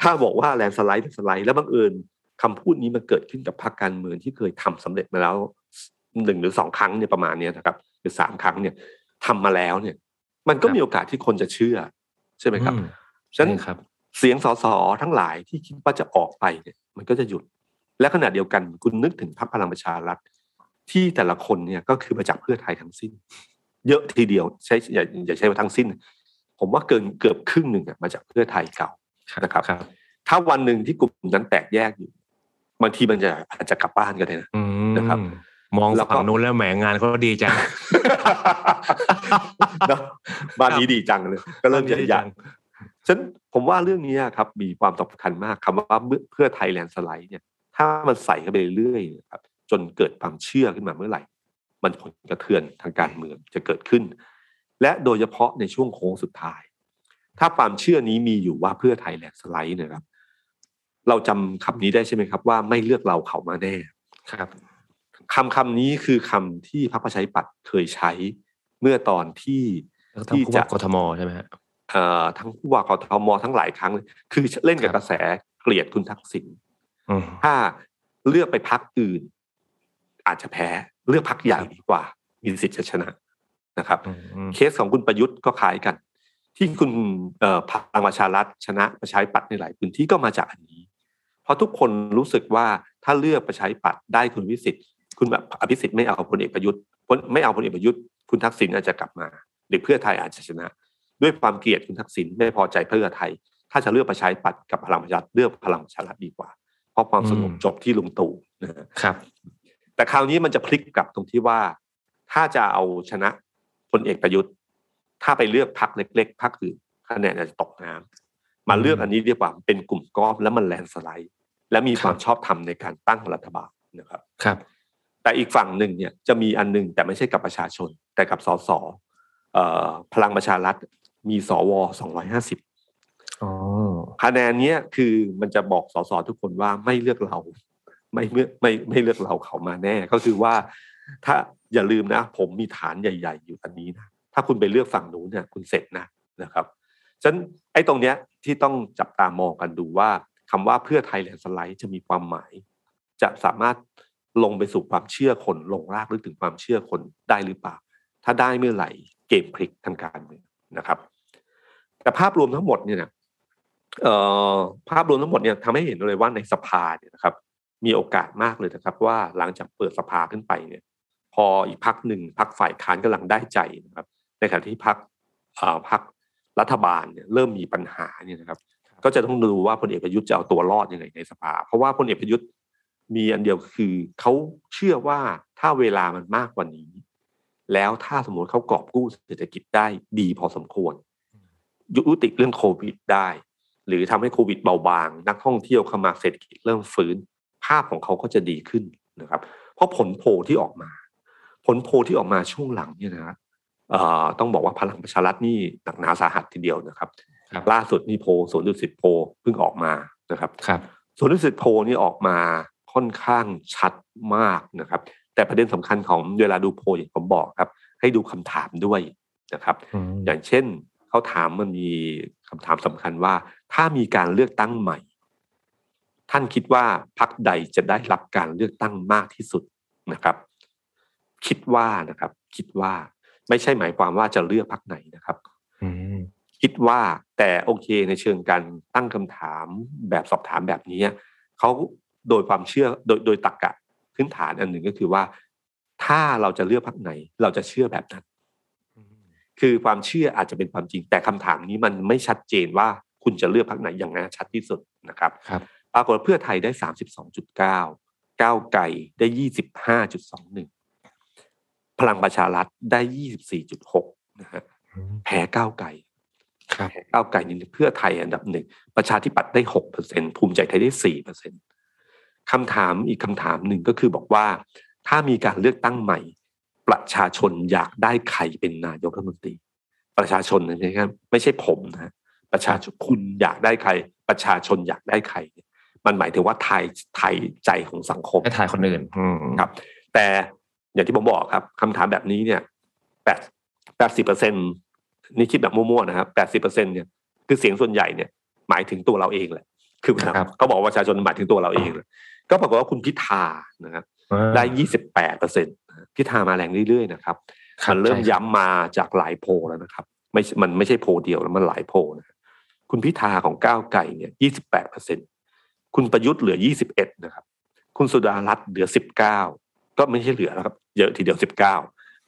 ถ้าบอกว่าแลนด์สไลด์สไลด์แล้วบังเอิญคำพูดนี้มันเกิดขึ้นกับพรรคการเมืองที่เคยทำสำเร็จมาแล้วหนึ่งหรือสองครั้งเนี่ยประมาณเนี้ยนะครับหรือสามครั้งเนี่ยทำมาแล้วเนี่ย มันก็ครับมีโอกาสที่คนจะเชื่อ ใช่ไหมครับอืมฉะนั้นใช่ครับเสียงสสทั้งหลายที่คิดว่าจะออกไปเนี่ย มันก็จะหยุด และขณะเดียวกันคุณนึกถึงพรรคพลังประชารัฐที่แต่ละคนเนี่ยก็คือมาจากเพื่อไทยทั้งสิ้น เยอะทีเดียวใช้อย่าอย่าใช้ว่าทั้งสิ้น ผมว่าเกินเกือบครึ่งหนึ่งอะมาจากเพื่อไทยเก่านะครับครับ ถ้าวันหนึ่งที่กลุ่มนั้นแตกแยกอยู่บางทีมันจะอาจจะกลับบ้านก็ได้นะอืมนะครับ มองแล้วก็ฝั่งนู้นแล้วแหมงานเขาดีจังเนอะบ้านนี้ดีจังเลย ก็เริ่มจะบ้านนี้ดีอจัยาก ฉะนั้นผมว่าเรื่องนี้ครับมีความสำคัญมากคำว่าเพื่อไทย landslide เนี่ยถ้ามันใส่เข้าไปเรื่อยๆนะครับจนเกิดความเชื่อขึ้นมาเมื่อไหร่ มันผลกระเทือนทางการเมืองจะเกิดขึ้น และโดยเฉพาะในช่วงโค้งสุดท้าย ถ้าความเชื่อนี้มีอยู่ว่าเพื่อไทย landslide นะครับ เราจำคำนี้ได้ใช่ไหมครับ ว่าไม่เลือกเราเขามาแน่ครับคำคำนี้คือคำที่พรรคประชาธิปัตย์เคยใช้เมื่อตอนที่แล้วทั้งที่ผู้จะว่ากทมใช่ไหมฮะเอ่อ ทั้งผู้ว่ากทมทั้งหลายครั้งเลยคือเล่นกับครับกระแสเกลียดคุณทักษิณอืมถ้าเลือกไปพักอื่น อาจจะแพ้เลือกพักใหญ่ดีกว่า มีสิทธิ์จะชนะนะครับอืมเคสของคุณประยุทธ์ก็คล้ายกัน ที่คุณเอ่อพลังประชารัฐชนะประชาธิปัตย์ในหลายพื้นที่ก็มาจากอันนี้ เพราะทุกคนรู้สึกว่าถ้าเลือกประชาธิปัตย์ได้คุณวิสิทธิ์คุณแบบอภิสิทธิ์ไม่เอาพลเอกประยุทธ์พลไม่เอาพลเอกประยุทธ์คุณทักษิณอาจจะกลับมา หรือเพื่อไทยอาจจะชนะ ด้วยความเกลียดคุณทักษิณไม่พอใจเพื่อไทย ถ้าจะเลือกประชาธิปัตย์กับพลังประชารัฐเลือกพลังประชารัฐดีกว่า เพราะความสงบจบที่ลุงตู่นะฮะครับ แต่คราวนี้มันจะพลิกกลับตรงที่ว่า ถ้าจะเอาชนะพลเอกประยุทธ์ ถ้าไปเลือกพักเล็กๆพักอื่นคะแนนอาจจะตกน้ำมาเลือกอันนี้ดีกว่าเป็นกลุ่มก้อนแล้วมันแลนด์สไลด์ และมีความชอบธรรมในการตั้งรัฐบาลนะครับครับ แต่อีกฝั่งหนึ่งเนี่ยจะมีอันหนึงแต่ไม่ใช่กับประชาชน แต่กับสสเอ่อพลังประชารัฐ มีสว250อ๋อคะแนนเนี้ยคือมันจะบอกสสทุกคนว่าไม่เลือกเรา ไม่เมื่อไม่ไม่เลือกเราเขามาแน่ ก็คือว่า ถ้าอย่าลืมนะ ผมมีฐานใหญ่ ๆ อยู่อันนี้นะถ้าคุณไปเลือกฝั่งนู้นเนี่ยคุณเสร็จนะนะครับฉะนั้นไอ้ตรงเนี้ยที่ต้องจับตามองกันดูว่าคำว่าเพื่อไทยแลนด์สไลด์จะมีความหมาย จะสามารถลงไปสู่ความเชื่อคนลงรากลึกถึงความเชื่อคนได้หรือเปล่า ถ้าได้เมื่อไหร่เกมพลิกทางการเมืองนะครับ แต่ภาพรวมทั้งหมดเนี่ยนะเอ่อภาพรวมทั้งหมดเนี่ยทำให้เห็นเลยว่าในสภาเนี่ยนะครับ มีโอกาสมากเลยนะครับว่าหลังจากเปิดสภาขึ้นไปเนี่ย พออีกพักหนึ่งพักฝ่ายค้านกำลังได้ใจนะครับ ในขณะที่พักพักรัฐบาลเนี่ยเริ่มมีปัญหาเนี่ยนะครับ ก็จะต้องดูว่าพลเอกประยุทธ์จะเอาตัวรอดยังไงในสภา เพราะว่าพลเอกประยุทธ์มีอันเดียวคือเขาเชื่อว่าถ้าเวลามันมากกว่านี้ แล้วถ้าสมมติเขากอบกู้เศรษฐกิจได้ดีพอสมควร ยุติเรื่องโควิดได้ หรือทำให้โควิดเบาบาง นักท่องเที่ยวเข้ามาเศรษฐกิจเริ่มฟื้น ภาพของเขาก็จะดีขึ้นนะครับ เพราะผลโพลที่ออกมา ผลโพลที่ออกมาช่วงหลังเนี่ยนะเอ่อต้องบอกว่าพลังประชารัฐนี่หนักหนาสาหัสทีเดียวนะครับครับล่าสุดนี่โพลสวนดุสิตโพลเพิ่งออกมานะครับครับสวนดุสิตโพลนี่ออกมาค่อนข้างชัดมากนะครับ แต่ประเด็นสำคัญของเวลาดูโพลอย่างผมบอกครับ ให้ดูคำถามด้วยนะครับอืมอย่างเช่น เขาถามมันมีคำถามสำคัญว่า ถ้ามีการเลือกตั้งใหม่ ท่านคิดว่าพรรคใดจะได้รับการเลือกตั้งมากที่สุดนะครับ คิดว่านะครับ คิดว่าไม่ใช่หมายความว่าจะเลือกพรรคไหนนะครับอืมคิดว่าแต่โอเคในเชิงการตั้งคำถามแบบสอบถามแบบนี้เขาโดยความเชื่อโดยโดยตรรกะพื้นฐานอันหนึ่งก็คือว่า ถ้าเราจะเลือกพรรคไหน เราจะเชื่อแบบนั้น คือความเชื่ออาจจะเป็นความจริง แต่คำถามนี้มันไม่ชัดเจนว่าคุณจะเลือกพรรคไหนอย่างแน่ชัดที่สุดนะครับครับปรากฏว่าเพื่อไทยได้สามสิบสองจุดเก้าก้าวไกลได้ยี่สิบห้าจุดสองหนึ่งพลังประชารัฐได้ยี่สิบสี่จุดหกนะฮะอืมแพ้ก้าวไกลครับแพ้ก้าวไกลนี่เพื่อไทยอันดับหนึ่งประชาธิปัตย์ได้หกเปอร์เซ็นภูมิใจไทยได้สี่เปอร์เซ็นคำถามอีกคำถามหนึ่งก็คือบอกว่า ถ้ามีการเลือกตั้งใหม่ ประชาชนอยากได้ใครเป็นนายกรัฐมนตรี ประชาชนนะครับไม่ใช่ผมนะประชาชนคุณอยากได้ใคร ประชาชนอยากได้ใครเนี่ยมันหมายถึงว่าไทยไทยใจของสังคมให้ถ่ายคนอื่นอืมครับ แต่อย่างที่ผมบอกครับคำถามแบบนี้เนี่ยแปดแปดสิบเปอร์เซ็นนี่คิดแบบมั่วๆนะครับแปดสิบเปอร์เซ็นเนี่ยคือเสียงส่วนใหญ่เนี่ย หมายถึงตัวเราเองแหละคือครับเขาบอกว่าประชาชนหมายถึงตัวเราเองเลยก็ปรากฏว่าคุณพิธานะครับได้ยี่สิบแปดเปอร์เซ็น พิธามาแรงเรื่อยๆนะครับครับมันเริ่มใช่ครับย้ำมาจากหลายโพลแล้วนะครับไม่ใช่มันไม่ใช่โพลเดียวแล้วมันหลายโพลนะคุณพิธาของก้าวไกลเนี่ยยี่สิบแปดเปอร์เซ็นคุณประยุทธ์เหลือยี่สิบเอ็ดนะครับ คุณสุดารัตน์เหลือสิบเก้าก็ไม่ใช่เหลือแล้วครับ เยอะทีเดียวสิบเก้า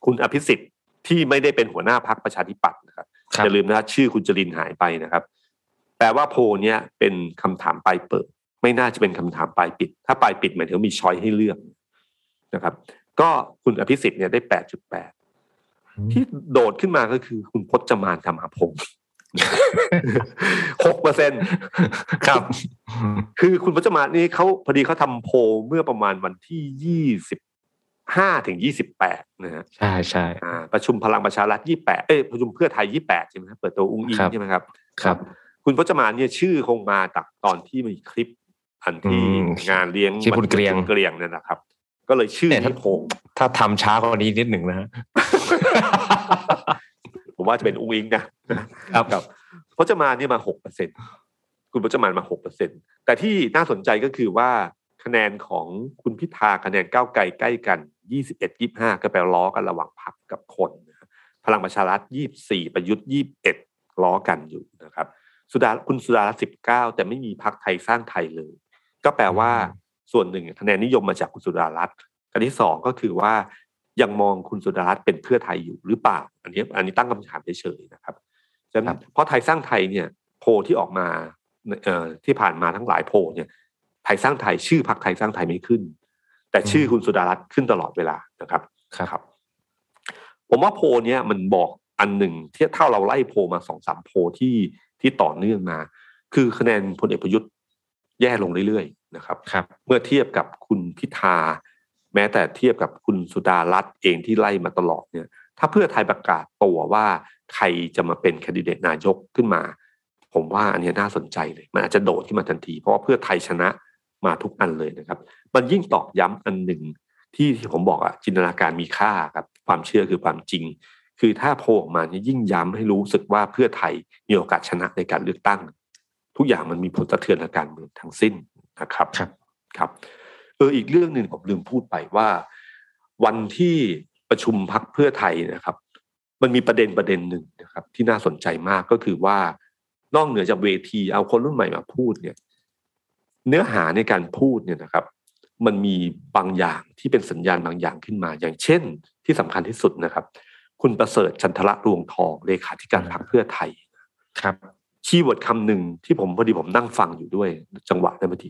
คุณอภิสิทธิ์ที่ไม่ได้เป็นหัวหน้าพักประชาธิปัตย์นะครับครับอย่าลืมนะชื่อคุณจรินหายไปนะครับ แปลว่าโพลเนี้ยเป็นคำถามปลายเปิด ไม่น่าจะเป็นคำถามปลายปิด ถ้าปลายปิดหมายถึงมีช้อยให้เลือกนะครับ ก็คุณอภิสิทธิ์เนี่ยได้แปดจุดแปดที่โดดขึ้นมาก็คือคุณพจมานธรรมพงศ์หกเปอร์เซ็นครับ คือคุณพจมานนี่เขาพอดีเขาทำโพลเมื่อประมาณวันที่ยี่สิบห้าถึงยี่สิบแปดนะฮะใช่ใช่อ่าประชุมพลังประชารัฐยี่แปดเอ้ยประชุมเพื่อไทยยี่แปดใช่ไหมครับเปิดตัวอุ้งอิงครับใช่ไหมครับ ครับ คุณพจมานเนี่ยชื่อคงมาจากตอนที่มีคลิปอันที่อืมงานเลี้ยงที่คุณเกรียงเกรียงเนี่ยนะครับ ก็เลยชื่อเนี่ยถ้าที่โพลถ้าทำช้ากว่านี้นิดหนึ่งนะฮะผมว่าจะเป็นอุ้งอิงนะครับครับพจมานนี่มาหกเปอร์เซ็นคุณพจมานมาหกเปอร์เซ็นแต่ที่น่าสนใจก็คือว่าขคะแนนของคุณพิธาคะแนนก้าวไกลใกล้กัน21 25ก็ไปล้อกันระหว่างพรรคกับคนนะพลังประชารัฐ24ประยุทธ์21ล้อกันอยู่นะครับ สุดาคุณสุดารัตน์19แต่ไม่มีพรรคไทยสร้างไทยเลย ก็แปลว่า ส่วนหนึ่งคะแนนนิยมมาจากคุณสุดารัตน์อันที่สองก็คือว่ายังมองคุณสุดารัตน์เป็นเพื่อไทยอยู่หรือเปล่า อันนี้อันนี้ตั้งคำถามเฉยๆนะครับฉะนั้นเพราะไทยสร้างไทยเนี่ยโพลที่ออกมาเอ่อที่ผ่านมาทั้งหลายโพลเนี่ยไทยสร้างไทยชื่อพรรคไทยสร้างไทยไม่ขึ้น แต่ชื่อคุณสุดารัตน์ขึ้นตลอดเวลานะครับครับ ผมว่าโพลเนี้ยมันบอกอันหนึ่งที่ถ้าเราไล่โพลมาสองสามโพลที่ที่ต่อเนื่องมา คือคะแนนพลเอกประยุทธ์แย่ลงเรื่อยๆ นะครับครับเมื่อเทียบกับคุณพิธา แม้แต่เทียบกับคุณสุดารัตน์เองที่ไล่มาตลอดเนี่ยถ้าเพื่อไทยประกาศตัวว่าใครจะมาเป็นแคนดิเดตนายกขึ้นมา ผมว่าอันนี้น่าสนใจเลย มันอาจจะโดดขึ้นมาทันที เพราะว่าเพื่อไทยชนะมาทุกอันเลยนะครับ มันยิ่งตอกย้ำอันหนึ่งที่ที่ผมบอกอะจินตนาการมีค่าครับความเชื่อคือความจริง คือถ้าโพลออกมาเนี่ยยิ่งย้ำให้รู้สึกว่าเพื่อไทยมีโอกาสชนะในการเลือกตั้ง ทุกอย่างมันมีผลสะเทือนทางการเมืองทั้งสิ้น นะครับครับครับเอออีกเรื่องหนึ่งผมลืมพูดไปว่า วันที่ประชุมพักเพื่อไทยนะครับ มันมีประเด็นประเด็นหนึ่งนะครับ ที่น่าสนใจมากก็คือว่านอกเหนือจากเวทีเอาคนรุ่นใหม่มาพูดเนี่ย เนื้อหาในการพูดเนี่ยนะครับ มันมีบางอย่างที่เป็นสัญญาณบางอย่างขึ้นมา อย่างเช่น ที่สำคัญที่สุดนะครับ คุณประเสริฐจันทระรวงทองเลขาธิการพรรคเพื่อไทยครับ keyword คำหนึ่งที่ผมพอดีผมนั่งฟังอยู่ด้วยจังหวะนั้นพอดี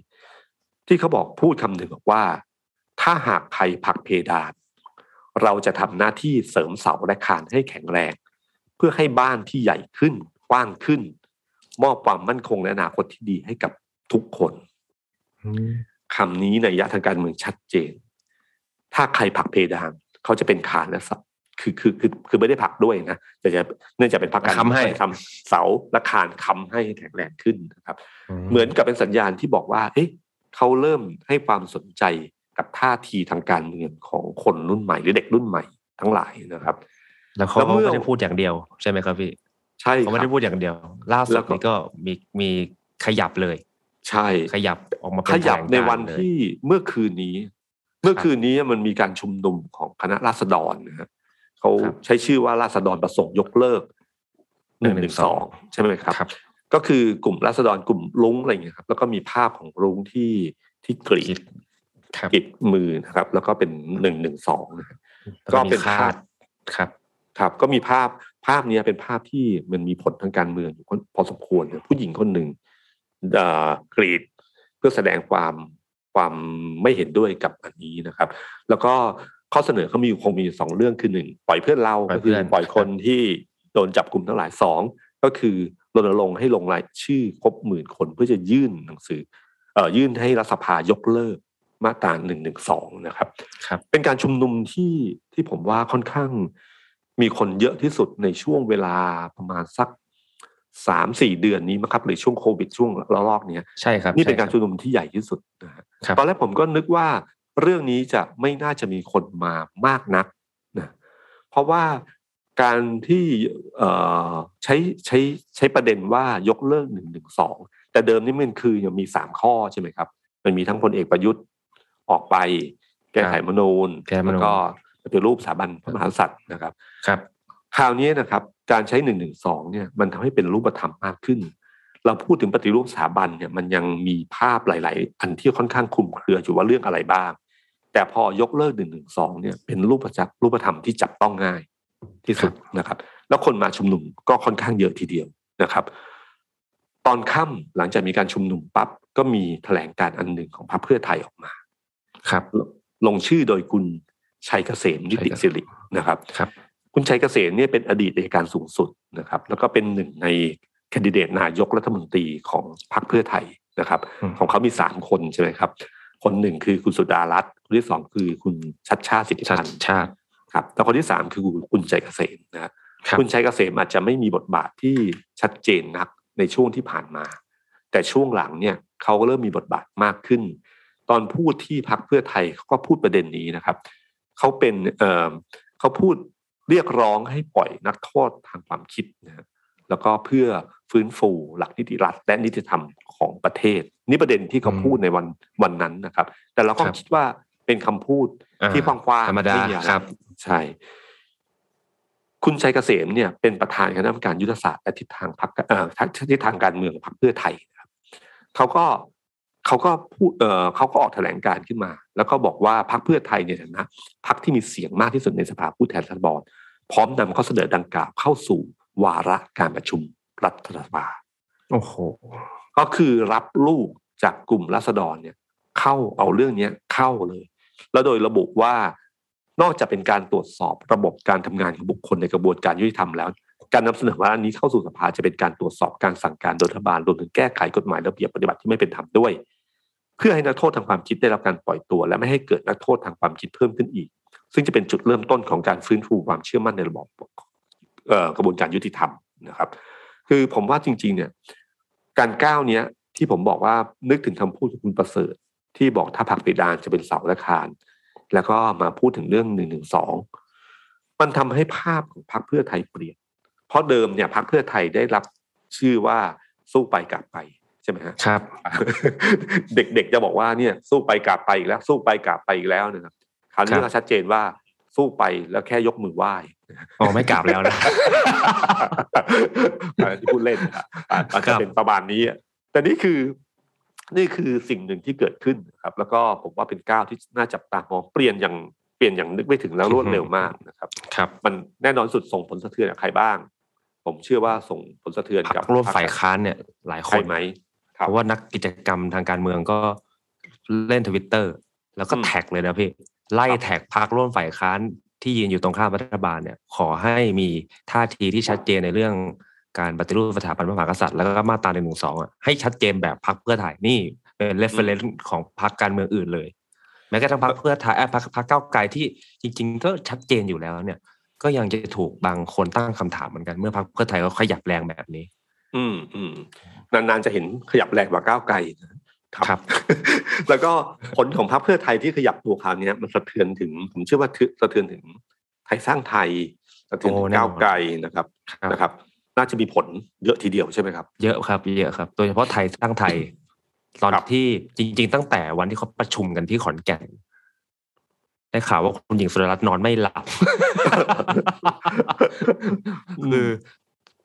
ที่เขาบอกพูดคำหนึ่งบอกว่า ถ้าหากใครผลักเพดาน เราจะทำหน้าที่เสริมเสาและคานให้แข็งแรง เพื่อให้บ้านที่ใหญ่ขึ้นกว้างขึ้น มอบความมั่นคงและอนาคตที่ดีให้กับทุกคนคำนี้นัยยะทางการเมืองชัดเจน ถ้าใครผลักเพดานเขาจะเป็นคานและเสา คือคือคือคือไม่ได้ผลักด้วยนะแต่จะเนื่องจากเป็นพรรคการค้ำให้ทำเสาและคานค้ำให้แข็งแรงขึ้นนะครับ เหมือนกับเป็นสัญญาณที่บอกว่า เอ๊ะเขาเริ่มให้ความสนใจกับท่าทีทางการเมืองของคนรุ่นใหม่ หรือเด็กรุ่นใหม่ทั้งหลายนะครับ แล้วเขาแล้วก็เมื่อไม่ได้พูดอย่างเดียวใช่ไหมครับพี่ใช่เขาไม่ครัได้บพูดอย่างเดียว ล่าสุแล้ดวก็นี้ก็มีมีขยับเลย ใช่ขยับออกมาเป็นขยับแถลงในการณ์วันเลยที่เมื่อคืนนี้ เมื่อคืนนี้มันมีการชุมนุมของคณะราษฎรนะฮะ เขาใช้ชื่อว่าราษฎรประสงค์ยกเลิกหนึ่งหนึ่งสองใช่ไหมครับครับ ก็คือกลุ่มราษฎรกลุ่มลุงอะไรอย่างเงี้ยครับ แล้วก็มีภาพของลุงที่ที่กรีดครับกรีดมือนะครับ แล้วก็เป็นหนึ่งหนึ่งสองนะครับแล้วก็มีเป็นคาภาดพครับ ครับ ก็มีภาพภาพเนี้ยเป็นภาพที่มันมีผลทางการเมืองอยู่พอสมควรเลยผู้หญิงคนหนึ่งเอ่อกรีดเพื่อแสดงความความไม่เห็นด้วยกับอันนี้นะครับ แล้วก็ ข้อเสนอเขามีอยู่คงมีอยู่สองเรื่องคือหนึ่งปล่อยเพื่อนเราปล่ก็อยคือเพื่อนปล่อยคนที่โดนจับกลุ่มทั้งหลายสองก็คือรณรงค์ให้ลงรายชื่อครบหมื่นคนเพื่อจะยื่นหนังสือเอ่อยื่นให้รัฐสภายกเลิกมาตราหนึ่งหนึ่งสองนะครับครับ เป็นการชุมนุมที่ที่ผมว่าค่อนข้างมีคนเยอะที่สุดในช่วงเวลาประมาณสักสามสี่เดือนนี้มั้งครับหรือช่วงโควิดช่วงระลอกเนี้ยใช่ครับนี่เป็นการใช่ชุมนุมที่ใหญ่ที่สุดนะฮะครับตอนแรกผมก็นึกว่า เรื่องนี้จะไม่น่าจะมีคนมามากนักนะเพราะว่าการที่เอ่อใช้ใช้ใช้ประเด็นว่ายกเลิกหนึ่งหนึ่งสองแต่เดิมนี่มันคือยังมีสามข้อใช่ไหมครับมันมีทั้งพลเอกประยุทธ์ออกไป แก้ไขรัฐธรรมนูญแก้รัฐธรรมนูญแล้วก็ปฏิรูปสถาบันพระมหากษัตริย์นะครับ ครับคราวนี้นะครับ การใช้หนึ่งหนึ่งสองเนี่ยมันทำให้เป็นรูปธรรมมากขึ้น เราพูดถึงปฏิรูปสถาบันเนี่ยมันยังมีภาพหลาย ๆ อันที่ค่อนข้างคลุมเครืออยู่ว่าเรื่องอะไรบ้าง แต่พอยกเลิกหนึ่งหนึ่งสองเนี่ยเป็นรูปจักรูปธรรมที่จับต้องง่ายที่สุดนะครับ แล้วคนมาชุมนุมก็ค่อนข้างเยอะทีเดียวนะครับ ตอนค่ำหลังจากมีการชุมนุมปั๊บก็มีแถลงการอันหนึ่งของพรรคเพื่อไทยออกมาครับ ลงชื่อโดยคุณชัยเกษมนิติสิรินะครับครับ คุณชัยเกษมเนี่ยเป็นอดีตอัยการสูงสุดนะครับ แล้วก็เป็นหนึ่งในแคนดิเดตนายกรัฐมนตรีของพรรคเพื่อไทยนะครับอืมของเขามีสามคนใช่ไหมครับ คนหนึ่งคือคุณสุดารัตน์คนที่สองคือคุณชัดชาติสิทธิชาพันติธ์ชาติครับแล้วคนที่สามคือคุณชัยเกษมนะฮะครับคุณชัยเกษมอาจจะไม่มีบทบาทที่ชัดเจนนักในช่วงที่ผ่านมา แต่ช่วงหลังเนี่ยเขาก็เริ่มมีบทบาทมากขึ้น ตอนพูดที่พักเพื่อไทยเขาก็พูดประเด็นนี้นะครับเขาเป็นเอ่อเขาพูดเรียกร้องให้ปล่อยนักโทษทางความคิดนะฮะแล้วก็เพื่อ ฟื้นฟูหลักนิติรัฐและนิติธรรมของประเทศ นี่ประเด็นที่เขาพูดในวันวันนั้นนะครับ แต่เราก็ครับคิดว่าเป็นคำพูดอ่าที่กว้างๆธรรมดาไม่มีอะไครับ ใช่ คุณชัยเกษมเนี่ยเป็นประธานคณะกรรมการยุทธศาสตร์และทิศทางพรรคเอ่อทิศทางการเมืองพรรคเพื่อไทยนะครับเขาก็เขาก็พูดเอ่อเขาก็ออกแถลงการณ์ขึ้นมา แล้วก็บอกว่าพรรคเพื่อไทยในฐานะพรรคที่มีเสียงมากที่สุดในสภาผู้แทนราษฎรพร้อมนำข้อเสนอดังกล่าวเข้าสู่วาระการประชุม รัฐสภาโอ้โหก็คือรับลูกจากกลุ่มราษฎรเนี่ย เข้าเอาเรื่องเนี้ยเข้าเลย แล้วโดยระบุว่านอกจากเป็นการตรวจสอบระบบการทำงานของบุคคลในกระบวนการยุติธรรมแล้ว การนำเสนอว่าอันนี้เข้าสู่สภาจะเป็นการตรวจสอบการสั่งการโดยรัฐบาลรวมถึงแก้ไขกฎหมายระเบียบปฏิบัติที่ไม่เป็นธรรมด้วย เพื่อให้นักโทษทางความคิดได้รับการปล่อยตัว และไม่ให้เกิดนักโทษทางความคิดเพิ่มขึ้นอีก ซึ่งจะเป็นจุดเริ่มต้นของการฟื้นฟูความเชื่อมั่นในระบบเอ่อกระบวนการยุติธรรมนะครับ คือผมว่าจริง ๆ เนี่ย การก้าวเนี้ยที่ผมบอกว่านึกถึงคำพูดของคุณประเสริฐ ที่บอกถ้าผลักเพดานจะเป็นเสาและคาน แล้วก็มาพูดถึงเรื่องหนึ่งหนึ่งสองมันทำให้ภาพของพรรคเพื่อไทยเปลี่ยน เพราะเดิมเนี่ยพรรคเพื่อไทยได้รับชื่อว่าสู้ไปกลับไปใช่ไหมฮะครับ เด็กๆจะบอกว่าเนี่ยสู้ไปกลับไปอีกแล้ว สู้ไปกลับไปอีกแล้วนะครับคราวนี้ครับก็ชัดเจนว่า สู้ไปแล้วแค่ยกมือไหว้อ๋อไม่กลับแล้วนะอันนั้นที่พูดเล่นนะครับอาอาจจะเป็นประมาณนี้อะแต่นี่คือ นี่คือสิ่งหนึ่งที่เกิดขึ้นนะครับ แล้วก็ผมว่าเป็นก้าวที่น่าจับตามองเปลี่ยนอย่างเปลี่ยนอย่างนึกไม่ถึงแล้วรวดเร็วมากนะครับ ครับ มันแน่นอนสุดส่งผลสะเทือนกับใครบ้าง ผมเชื่อว่าส่งผลสะเทือนพรกับรคร่วมฝ่ายค้านเนี่ย หลายคใครนไหมคเพรับราะว่านักกิจกรรมทางการเมืองก็เล่นทวิตเตอร์แล้วก็อืมแท็กเลยนะพี่ ไล่ครับแท็กพรรคร่วมฝ่ายค้านที่ยืนอยู่ตรงข้ามรัฐบาลเนี่ยขอให้มีท่าทีที่ชัดเจนในเรื่องการปฏิรูปสถาบันพระมหากษัตริย์แล้วก็มาตราหนึ่งหนึ่งสองอะให้ชัดเจนแบบพรรคเพื่อไทยนี่เป็น reference ของพรรคการเมืองอื่นเลย แม้กระทั่งพรรคเพื่อไทยเอ่อพรรคพรรคก้าวไกลที่จริง ๆ ก็ชัดเจนอยู่แล้วเนี่ย ก็ยังจะถูกบางคนตั้งคำถามเหมือนกันเมื่อพรรคเพื่อไทยเขาขยับแรงแบบนี้ อืมอืมนานๆจะเห็นขยับแรงกว่าก้าวไกลนะ ครับครับ แล้วก็ผลของพรรคเพื่อไทยที่ขยับตัวคราวเนี้ยมันสะเทือนถึง ผมเชื่อว่าสะเทือนถึงไทยสร้างไทยสะเทือนถึโอ้งแน่นอนก้าวไกลนะครับครับนะครับ น่าจะมีผลเยอะทีเดียวใช่ไหมครับ เยอะครับเยอะครับ โดยเฉพาะไทยสร้างไทย ตอนครับที่จริง ๆ ตั้งแต่วันที่เขาประชุมกันที่ขอนแก่นได้ข่าวว่าคุณหญิงสุดารัตน์นอนไม่หลับคือ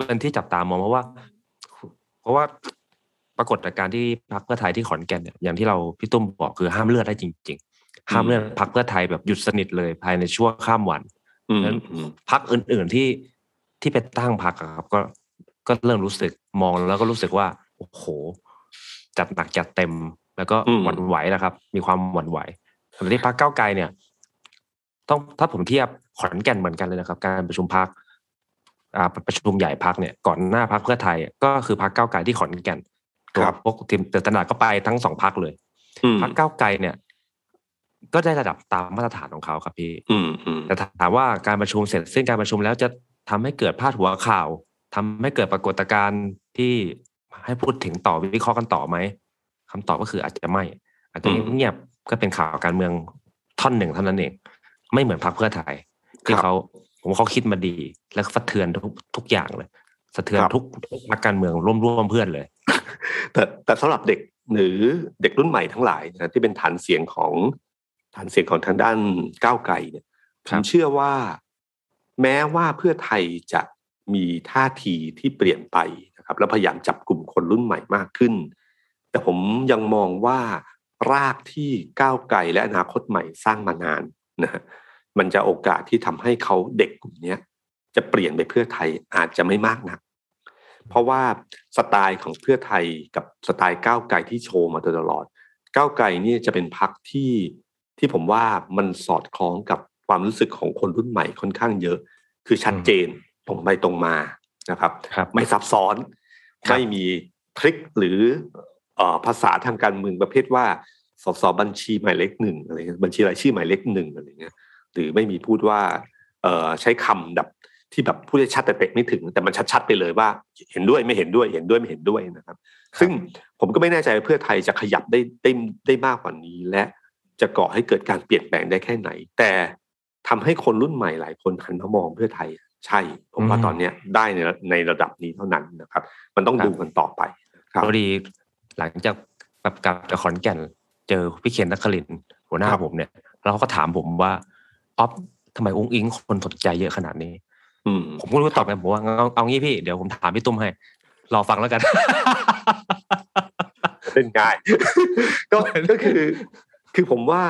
เป็นที่จับตามองเพราะว่า เพราะว่า ปรากฏการณ์ที่พรรคเพื่อไทยที่ขอนแก่นเนี่ยอย่างที่เราพี่ตุ้มบอกคือห้ามเลือดได้จริง ๆ ห้ามเลือดพรรคเพื่อไทยแบบหยุดสนิทเลยภายในช่วงข้ามวันอืมนั้นอืมพักอื่นๆที่ที่ไปตั้งพักครับ ก็ก็เริ่มรู้สึกมองแล้วก็รู้สึกว่าโอ้โห จัดหนักจัดเต็ม แล้วก็อืมหวั่นไหวนะครับ มีความหวั่นไหวแต่ที่พักเก้าวไกลเนี่ย ต้องถ้าผมเทียบขอนแก่นเหมือนกันเลยนะครับ การประชุมพักอ่าประชุมใหญ่พักเนี่ย ก่อนหน้าพักเพื่อไทยอะก็คือพักเก้าวไกลที่ขอนแก่น ตัวพวกทีมเตอร์ตนาดก็ไปทั้งสองพักเลยอืมพักเก้าวไกลเนี่ย ก็ได้ระดับตามมาตรฐานของเขาครับพี่อืมอืมแต่ถามว่าการประชุมเสร็จซึ่งการประชุมแล้วจะทำให้เกิดพาดหัวข่าวทำให้เกิดปรากฏการณ์ที่ให้พูดถึงต่อวิเคราะห์กันต่อไหมคำตอบก็คืออาจจะไม่ อาจจะเงียบๆก็เป็นข่าวการเมืองท่อนหนึ่งเท่านั้นเอง ไม่เหมือนพรรคเพื่อไทยที่เขาผมว่าเขาคิดมาดี แล้วก็สะเทือนทุกทุกอย่างเลยสะเทือนทุกพรรคการเมืองร่วมร่วมเพื่อนเลย แต่แต่สำหรับเด็กหรือเด็กรุ่นใหม่ทั้งหลายนะที่เป็นฐานเสียงของฐานเสียงของทางด้านก้าวไกลเนี่ยผครัมบเชื่อว่า แม้ว่าเพื่อไทยจะมีท่าทีที่เปลี่ยนไปนะครับ แล้วพยายามจับกลุ่มคนรุ่นใหม่มากขึ้น แต่ผมยังมองว่ารากที่ก้าวไกลและอนาคตใหม่สร้างมานานนะฮะมันจะโอกาสที่ทำให้เขาเด็กกลุ่มเนี้ยจะเปลี่ยนไปเพื่อไทยอาจจะไม่มากนัก เพราะว่าสไตล์ของเพื่อไทยกับสไตล์ก้าวไกลที่โชว์มาโดยตลอด ก้าวไกลนี่จะเป็นพักที่ที่ผมว่ามันสอดคล้องกับความรู้สึกของคนรุ่นใหม่ค่อนข้างเยอะ คือชัดเจนตรงไปตรงมานะครับครับไม่ซับซ้อนครับไม่มีทริคหรือเอ่อภาษาทางการเมืองประเภทว่าสสบัญชีหมายเลขหนึ่งอะไรเงี้ยบัญชีรายชื่อหมายเลขหนึ่งอะไรเงี้ยหรือไม่มีพูดว่าเอ่อใช้คำแบบ ที่แบบพูดได้ชัดแต่เตะไม่ถึง แต่มันชัดๆไปเลยว่า เห็นด้วยไม่เห็นด้วยเห็นด้วยไม่เห็นด้วยนะครับ ซึ่งผมก็ไม่แน่ใจว่าเพื่อไทยจะขยับได้ได้ได้มากกว่านี้ และจะก่อให้เกิดการเปลี่ยนแปลงได้แค่ไหน แต่ทำให้คนรุ่นใหม่หลายคนหันมามองเพื่อไทย ใช่ ผมว่าอืมตอนเนี้ยได้ในในระดับนี้เท่านั้นนะครับ มันต้องครับดูกันต่อไปครับพอดีหลังจากแบบกลับจากขอนแก่นเจอพี่เคนนักคลินทร์หัวหน้าครับผมเนี่ยแล้วเขาก็ถามผมว่าอ๊อฟทำไมอุ้งอิงคนสนใจเยอะขนาดนี้อืม ผมก็ไม่รู้ตอบไงผมว่าเอาเอางี้พี่เดี๋ยวผมถามพี่ตุ้มให้รอฟังแล้วกันเป็นง่ายก็ก็คือ คือผมว่า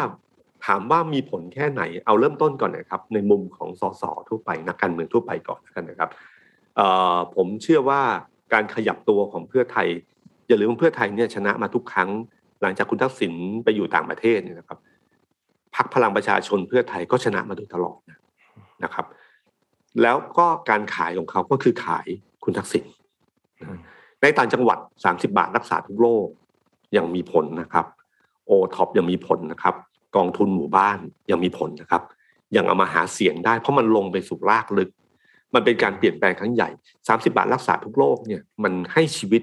ถามว่ามีผลแค่ไหน เอาเริ่มต้นก่อนนะครับ ในมุมของสสทั่วไปนักการเมืองทั่วไปก่อนแล้วกันนะครับเอ่อผมเชื่อว่าการขยับตัวของเพื่อไทย อย่าลืมว่าเพื่อไทยเนี่ยชนะมาทุกครั้ง หลังจากคุณทักษิณไปอยู่ต่างประเทศเนี่ยนะครับพักพลังประชาชนเพื่อไทยก็ชนะมาโดยตลอดนะนะครับ แล้วก็การขายของเขาก็คือขายคุณทักษิณในต่างจังหวัด 30 บาทรักษาทุกโรคยังมีผลนะครับโอท็อปยังมีผลนะครับ กองทุนหมู่บ้านยังมีผลนะครับยังเอามาหาเสียงได้เพราะมันลงไปสู่รากลึก มันเป็นการเปลี่ยนแปลงครั้งใหญ่ 30 บาทรักษาทุกโรคเนี่ยมันให้ชีวิต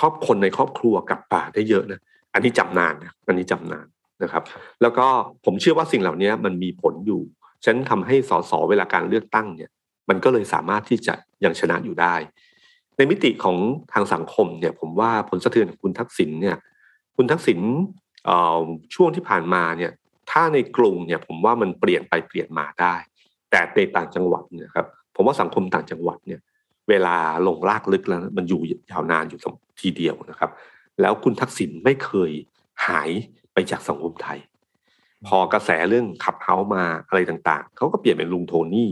ครอบคนในครอบครัวกลับป่าได้เยอะนะอันนี้จำนานนะอันนี้จำนานนะครับ แล้วก็ผมเชื่อว่าสิ่งเหล่านี้มันมีผลอยู่ ฉันทำให้สสเวลาการเลือกตั้งเนี่ย มันก็เลยสามารถที่จะยังชนะอยู่ได้ ในมิติของทางสังคมเนี่ย ผมว่าผลสะเทือนของคุณทักษิณเนี่ย คุณทักษิณช่วงที่ผ่านมาเนี่ย ถ้าในกรุงเนี่ย ผมว่ามันเปลี่ยนไปเปลี่ยนมาได้ แต่ในต่างจังหวัดเนี่ยครับ ผมว่าสังคมต่างจังหวัดเนี่ย เวลาลงรากลึกแล้วมันอยู่ยาวนานอยู่ทีเดียวนะครับ แล้วคุณทักษิณไม่เคยหายไปจากสังคมไทย พอกระแสเรื่องขับเฮามาอะไรต่างๆ เขาก็เปลี่ยนเป็นลุงโทนี่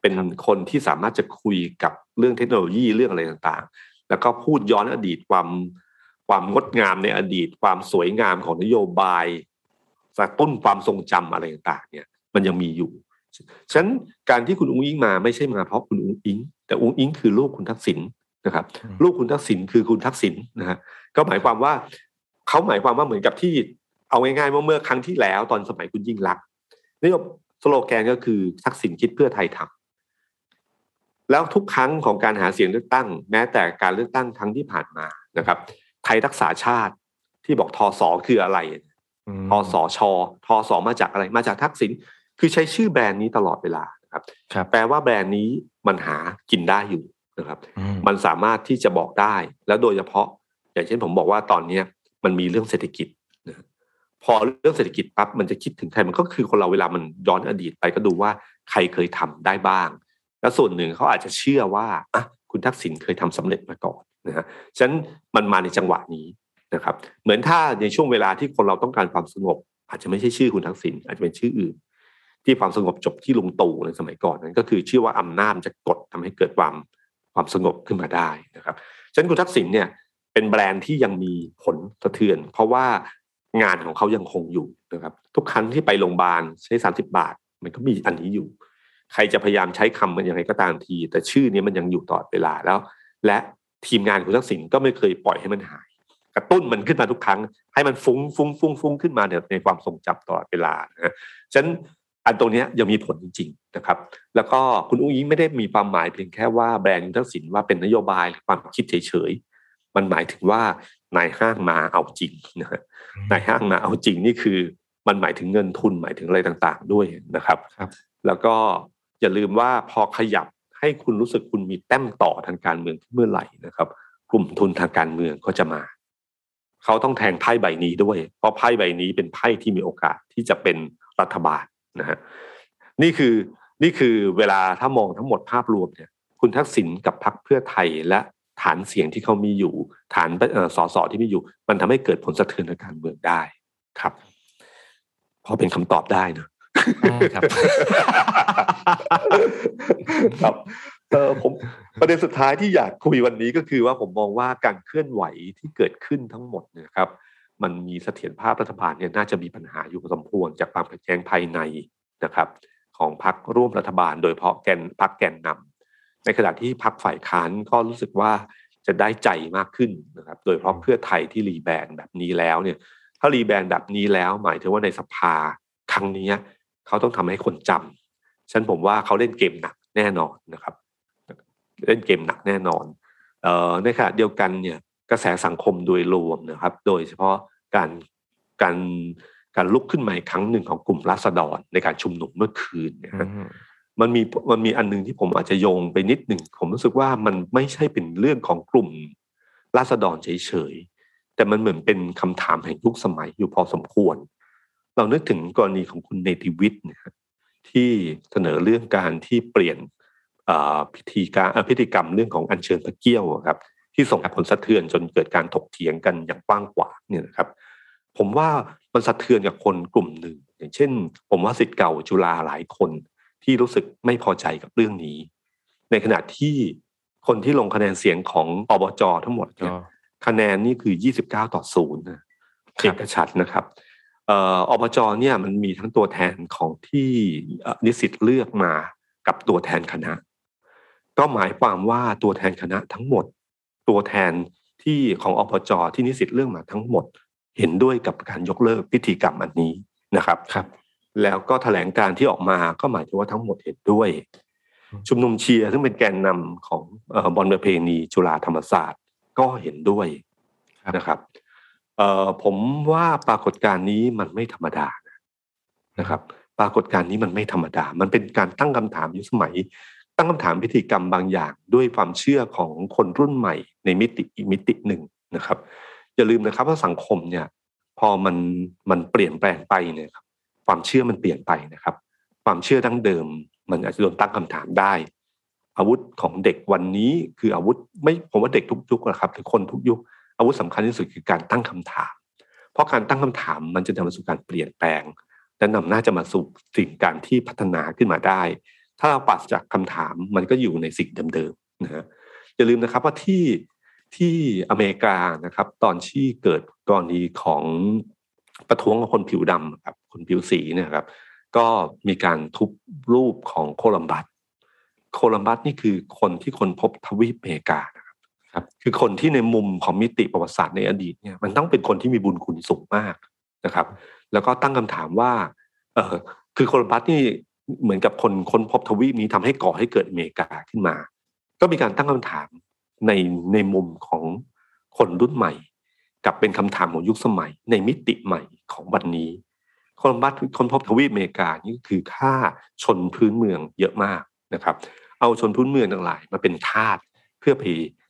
เป็นคนที่สามารถจะคุยกับเรื่องเทคโนโลยีเรื่องอะไรต่างๆ แล้วก็พูดย้อนอดีตความความงดงามในอดีต ความสวยงามของนโยบายกระตุ้นความทรงจำอะไรต่างๆ เนี่ย มันยังมีอยู่ ฉะนั้นการที่คุณอุ้งอิงมาไม่ใช่มาเพราะคุณอุ้งอิง แต่อุ้งอิงคือลูกคุณทักษิณนะครับอืมลูกคุณทักษิณคือคุณทักษิณนะฮะก็หมายความว่าเขาหมายความว่าเหมือนกับที่ เอาง่ายๆเมื่อเมื่อครั้งที่แล้วตอนสมัยคุณยิ่งรักษณ์นี่สโลแกนก็คือทักษิณคิดเพื่อไทยทำแล้วทุกครั้งของการหาเสียงเลือกตั้ง แม้แต่การเลือกตั้งครั้งที่ผ่านมานะครับ ไทยรักษาชาติที่บอกทอสอคืออะไรมทอสอชอทอสอมาจากอะไรมาจากทักษิณคือใช้ชื่อแบรนด์นี้ตลอดเวลานะครับครับแปลว่าแบรนด์นี้มันหากินได้อยู่นะครับอืมมันสามารถที่จะบอกได้ แล้วโดยเฉพาะ อย่างเช่นผมบอกว่าตอนเนี้ยมันมีเรื่องเศรษฐกิจนะ พอเรื่องเศรษฐกิจปั๊บมันจะคิดถึงใครมันก็คือคนเราเวลามันย้อนอดีตไปก็ดูว่าใครเคยทำได้บ้าง และส่วนหนึ่งเขาอาจจะเชื่อว่าอะคุณทักษิณเคยทำสำเร็จมาก่อนนะฮะฉะนั้นมันมาในจังหวะนี้นะครับ เหมือนถ้าในช่วงเวลาที่คนเราต้องการความสงบ อาจจะไม่ใช่ชื่อคุณทักษิณอาจจะเป็นชื่ออื่น ที่ความสงบจบที่ลุงตู่ในสมัยก่อนนั้นก็คือชื่อว่าอำนาจจะกดทำให้เกิดความความสงบขึ้นมาได้นะครับฉะนั้นคุณทักษิณเนี่ยเป็นแบรนด์ที่ยังมีผลสะเทือน เพราะว่า งานของเขายังคงอยู่นะครับ ทุกครั้งที่ไปโรงพยาบาลใช้สามสิบาท มันก็มีอันนี้อยู่ ใครจะพยายามใช้คำมันยังไงก็ตามที แต่ชื่อนี้มันยังอยู่ตลอดเวลาแล้ว และทีมงานคุณทักษิณก็ไม่เคยปล่อยให้มันหาย กระตุ้นมันขึ้นมาทุกครั้ง ให้มันฟุ้งฟุ้งฟุ้งฟุ้งขึ้นมาเนี่ยในความทรงจำตลอดเวลานะฉะนั้นอันตรงนี้ยังมีผลจริง ๆนะครับ แล้วก็คุณอุ้งอิงไม่ได้มีความหมายเพียงแค่ว่าแบรนด์คุณทักษิณว่าเป็นนโยบายหรือความคิดเฉยๆมันหมายถึงว่า นายห้างมาเอาจริงนะฮะนายห้างมาเอาจริงนี่คือมันหมายถึงเงินทุนหมายถึงอะไรต่างๆ ด้วยนะครับครับ แล้วก็อย่าลืมว่าพอขยับให้คุณรู้สึกคุณมีแต้มต่อทางการเมืองเมื่อไหร่นะครับ กลุ่มทุนทางการเมืองก็จะมาเขาต้องแทงไพ่ใบนี้ด้วย เพราะไพ่ใบนี้เป็นไพ่ที่มีโอกาสที่จะเป็นรัฐบาลนะฮะนี่คือนี่คือเวลาถ้ามองทั้งหมดภาพรวมเนี่ย คุณทักษิณกับพรรคเพื่อไทยและฐานเสียงที่เขามีอยู่ ฐานเอ่อสสที่มีอยู่ มันทำให้เกิดผลสะเทือนทางการเมืองได้ครับ พอเป็นคำตอบได้เนอะได้ครับครับเออผมประเด็นสุดท้ายที่อยากคุยวันนี้ก็คือว่าผมมองว่าการเคลื่อนไหวที่เกิดขึ้นทั้งหมดเนยครับ มันมีเสถียรภาพรัฐบาลเนี่ยน่าจะมีปัญหาอยู่พอสมควรจากความขัดแย้งภายในนะครับ ของพรรคร่วมรัฐบาล โดยเฉพาะแกนพรรคแกนนำ ในขณะที่พรรคฝ่ายค้านก็รู้สึกว่าจะได้ใจมากขึ้นนะครับ โดยเฉพาะเพื่อไทยที่รีแบรนด์แบบนี้แล้วเนี่ย ถ้ารีแบรนด์แบบนี้แล้ว หมายถึงว่าในสภาครั้งนี้เขาต้องทำให้คนจำฉันผมว่าเขาเล่นเกมหนักแน่นอนนะครับ เล่นเกมหนักแน่นอนเอ่อในขณะเดียวกันเนี่ยกระแสสังคมโดยรวมนะครับ โดยเฉพาะการการการลุกขึ้นมาอีกครั้งหนึ่งของกลุ่มราษฎรในการชุมนุมเมื่อคืนนี่ยฮะ มันมีมันมีอันหนึงที่ผมอาจจะโยงไปนิดหนึ่งผมรู้สึกว่ามันไม่ใช่เป็นเรื่องของกลุ่มราษฎรเฉยๆแต่มันเหมือนเป็นคำถามแห่งยุคสมัยอยู่พอสมควร เรานึกถึงกรณีของคุณเนติวิทย์เนยครับที่เสนอเรื่องการที่เปลี่ยนพิธีการพิธีกรรมเรื่องของอัญเชิญพระเกี้ยวครับที่ส่งผลสะเทือนจนเกิดการถกเถียงกันอย่างกว้างขวางเนี่ยนะครับผมว่ามันสะเทือนกับคนกลุ่มหนึ่ง อย่างเช่น ผมว่าสิทธิ์เก่าจุฬาหลายคน ที่รู้สึกไม่พอใจกับเรื่องนี้ ในขณะที่คนที่ลงคะแนนเสียงของอบจทั้งหมดเนี่ยคะแนนนี่คือ 29 ต่อศูนย์นะเอกฉันท์นะครับเอ่ออบจเนี่ยมันมีทั้งตัวแทนของที่เอ่อนิสิตเลือกมากับตัวแทนคณะ ก็หมายความว่าตัวแทนคณะทั้งหมด ตัวแทนที่ของอบจที่นิสิตเลือกมาทั้งหมด เห็นด้วยกับการยกเลิกพิธีกรรมอันนี้นะครับครับ แล้วก็แถลงการที่ออกมาก็หมายถึงว่าทั้งหมดเห็นด้วยอืมชุมนุมเชียร์ซึ่งเป็นแกนนำของเอ่อบอลประเพณีจุฬาธรรมศาสตร์ก็เห็นด้วยครับนะครับเอ่อผมว่าปรากฏการณ์นี้มันไม่ธรรมดานะครับ ปรากฏการณ์นี้มันไม่ธรรมดา มันเป็นการตั้งคำถามยุคสมัย ตั้งคำถามพิธีกรรมบางอย่าง ด้วยความเชื่อของคนรุ่นใหม่ ในมิติอีกมิติหนึ่งนะครับอย่าลืมนะครับว่าสังคมเนี่ย พอมันมันเปลี่ยนแปลงไปเนี่ยครับ ความเชื่อมันเปลี่ยนไปนะครับ ความเชื่อดั้งเดิม มันอาจจะโดนตั้งคำถามได้ อาวุธของเด็กวันนี้คืออาวุธไม่ผมว่าเด็กทุกยุคนะครับหรือคนทุกยุคอาวุธสำคัญที่สุดคือการตั้งคำถาม เพราะการตั้งคำถามมันจะนำมาสู่การเปลี่ยนแปลง และนำน่าจะมาสู่สิ่งการที่พัฒนาขึ้นมาได้ ถ้าเราปราศจากคำถามมันก็อยู่ในสิ่งเดิมๆนะฮะอย่าลืมนะครับว่าที่ที่อเมริกานะครับ ตอนที่เกิดกรณีของ ประท้วงของคนผิวดำครับคนผิวสีเนะครับ ก็มีการทุบรูปของโคลัมบัสโคลัมบัสนี่คือคนที่คนพบทวีปอเมริกานะครับ คือคนที่ในมุมของมิติประวัติศาสตร์ในอดีตเนี่ยมันต้องเป็นคนที่มีบุญคุณสูงมากนะครับ แล้วก็ตั้งคำถามว่าเออคือโคลัมบัสนี่เหมือนกับคนค้นพบทวีปนี้ทำให้ก่อให้เกิดอเมริกาขึ้นมา ก็มีการตั้งคำถามในในมุมของคนรุ่นใหม่ กับเป็นคำถามของยุคสมัยในมิติใหม่ของวันนี้โคลัมบัสค้นพบทวีปอเมริกานี่ก็คือฆ่าชนพื้นเมืองเยอะมากนะครับ เอาชนพื้นเมืองทั้งหลายมาเป็นทาสเพื่อไป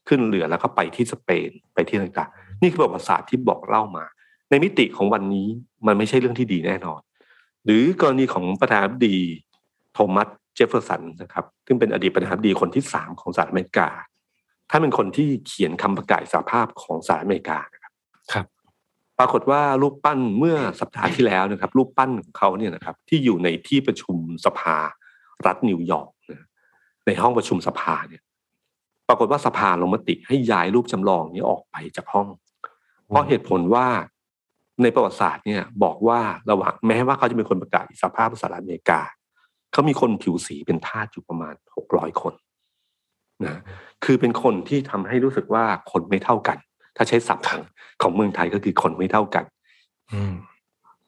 ขึ้นเรือแล้วก็ไปที่สเปนไปที่ต่างๆ นี่คือประวัติศาสตร์ที่บอกเล่ามา ในมิติของวันนี้มันไม่ใช่เรื่องที่ดีแน่นอน หรือกรณีของประธานาธิบดีโทมัสเจฟเฟอร์สันนะครับซึ่งเป็นอดีตประธานาธิบดีคนที่สามของสหรัฐอเมริกาท่านเป็นคนที่เขียนคำประกาศอิสรภาพของสหรัฐอเมริกา ปรากฏว่ารูปปั้นเมื่อสัปดาห์ที่แล้วนะครับ รูปปั้นของเขาเนี่ยนะครับ ที่อยู่ในที่ประชุมสภารัฐนิวยอร์กในห้องประชุมสภาเนี่ย ปรากฏว่าสภาลงมติให้ย้ายรูปจำลองนี้ออกไปจากห้อง เพราะเหตุผลว่าในประวัติศาสตร์เนี่ยบอกว่าระหว่างแม้ว่าเขาจะเป็นคนประกาศสภาพสหรัฐอเมริกา เขามีคนผิวสีเป็นทาสอยู่ประมาณหกร้อยคนนะคือเป็นคนที่ทำให้รู้สึกว่าคนไม่เท่ากัน ถ้าใช้ศัพท์ของของเมืองไทยก็คือคนไม่เท่ากันอืม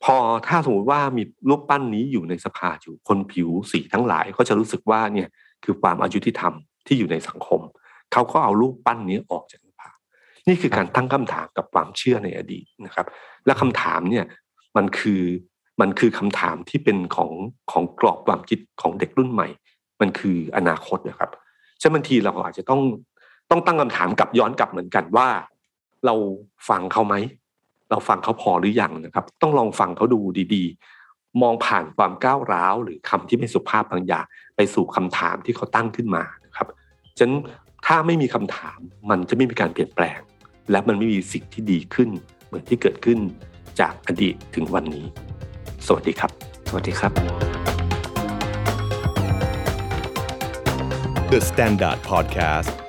พอถ้าสมมติว่ามีรูปปั้นนี้อยู่ในสภาอยู่คนผิวสีทั้งหลายก็จะรู้สึกว่าเนี่ยคือความอายุติธรรมที่อยู่ในสังคม เขาก็เอารูปปั้นนี้ออกจากสภานี่คือการตั้งคำถามกับความเชื่อในอดีตนะครับ และคำถามเนี่ยมันคือมันคือคำถามที่เป็นของของกรอบความคิดของเด็กรุ่นใหม่ มันคืออนาคตนะครับฉะนั้นบางทีเราอาจจะต้องต้องตั้งคำถามกลับย้อนกลับเหมือนกันว่า เราฟังเขาไหม เราฟังเขาพอหรือยังนะครับ ต้องลองฟังเขาดูดีๆ มองผ่านความก้าวร้าว หรือคำที่ไม่สุภาพบางอย่างไปสู่คำถามที่เขาตั้งขึ้นมานะครับฉะนั้นถ้าไม่มีคำถามมันจะไม่มีการเปลี่ยนแปลง และมันไม่มีสิ่งที่ดีขึ้น เหมือนที่เกิดขึ้นจากอดีตถึงวันนี้ สวัสดีครับ สวัสดีครับ The Standard Podcast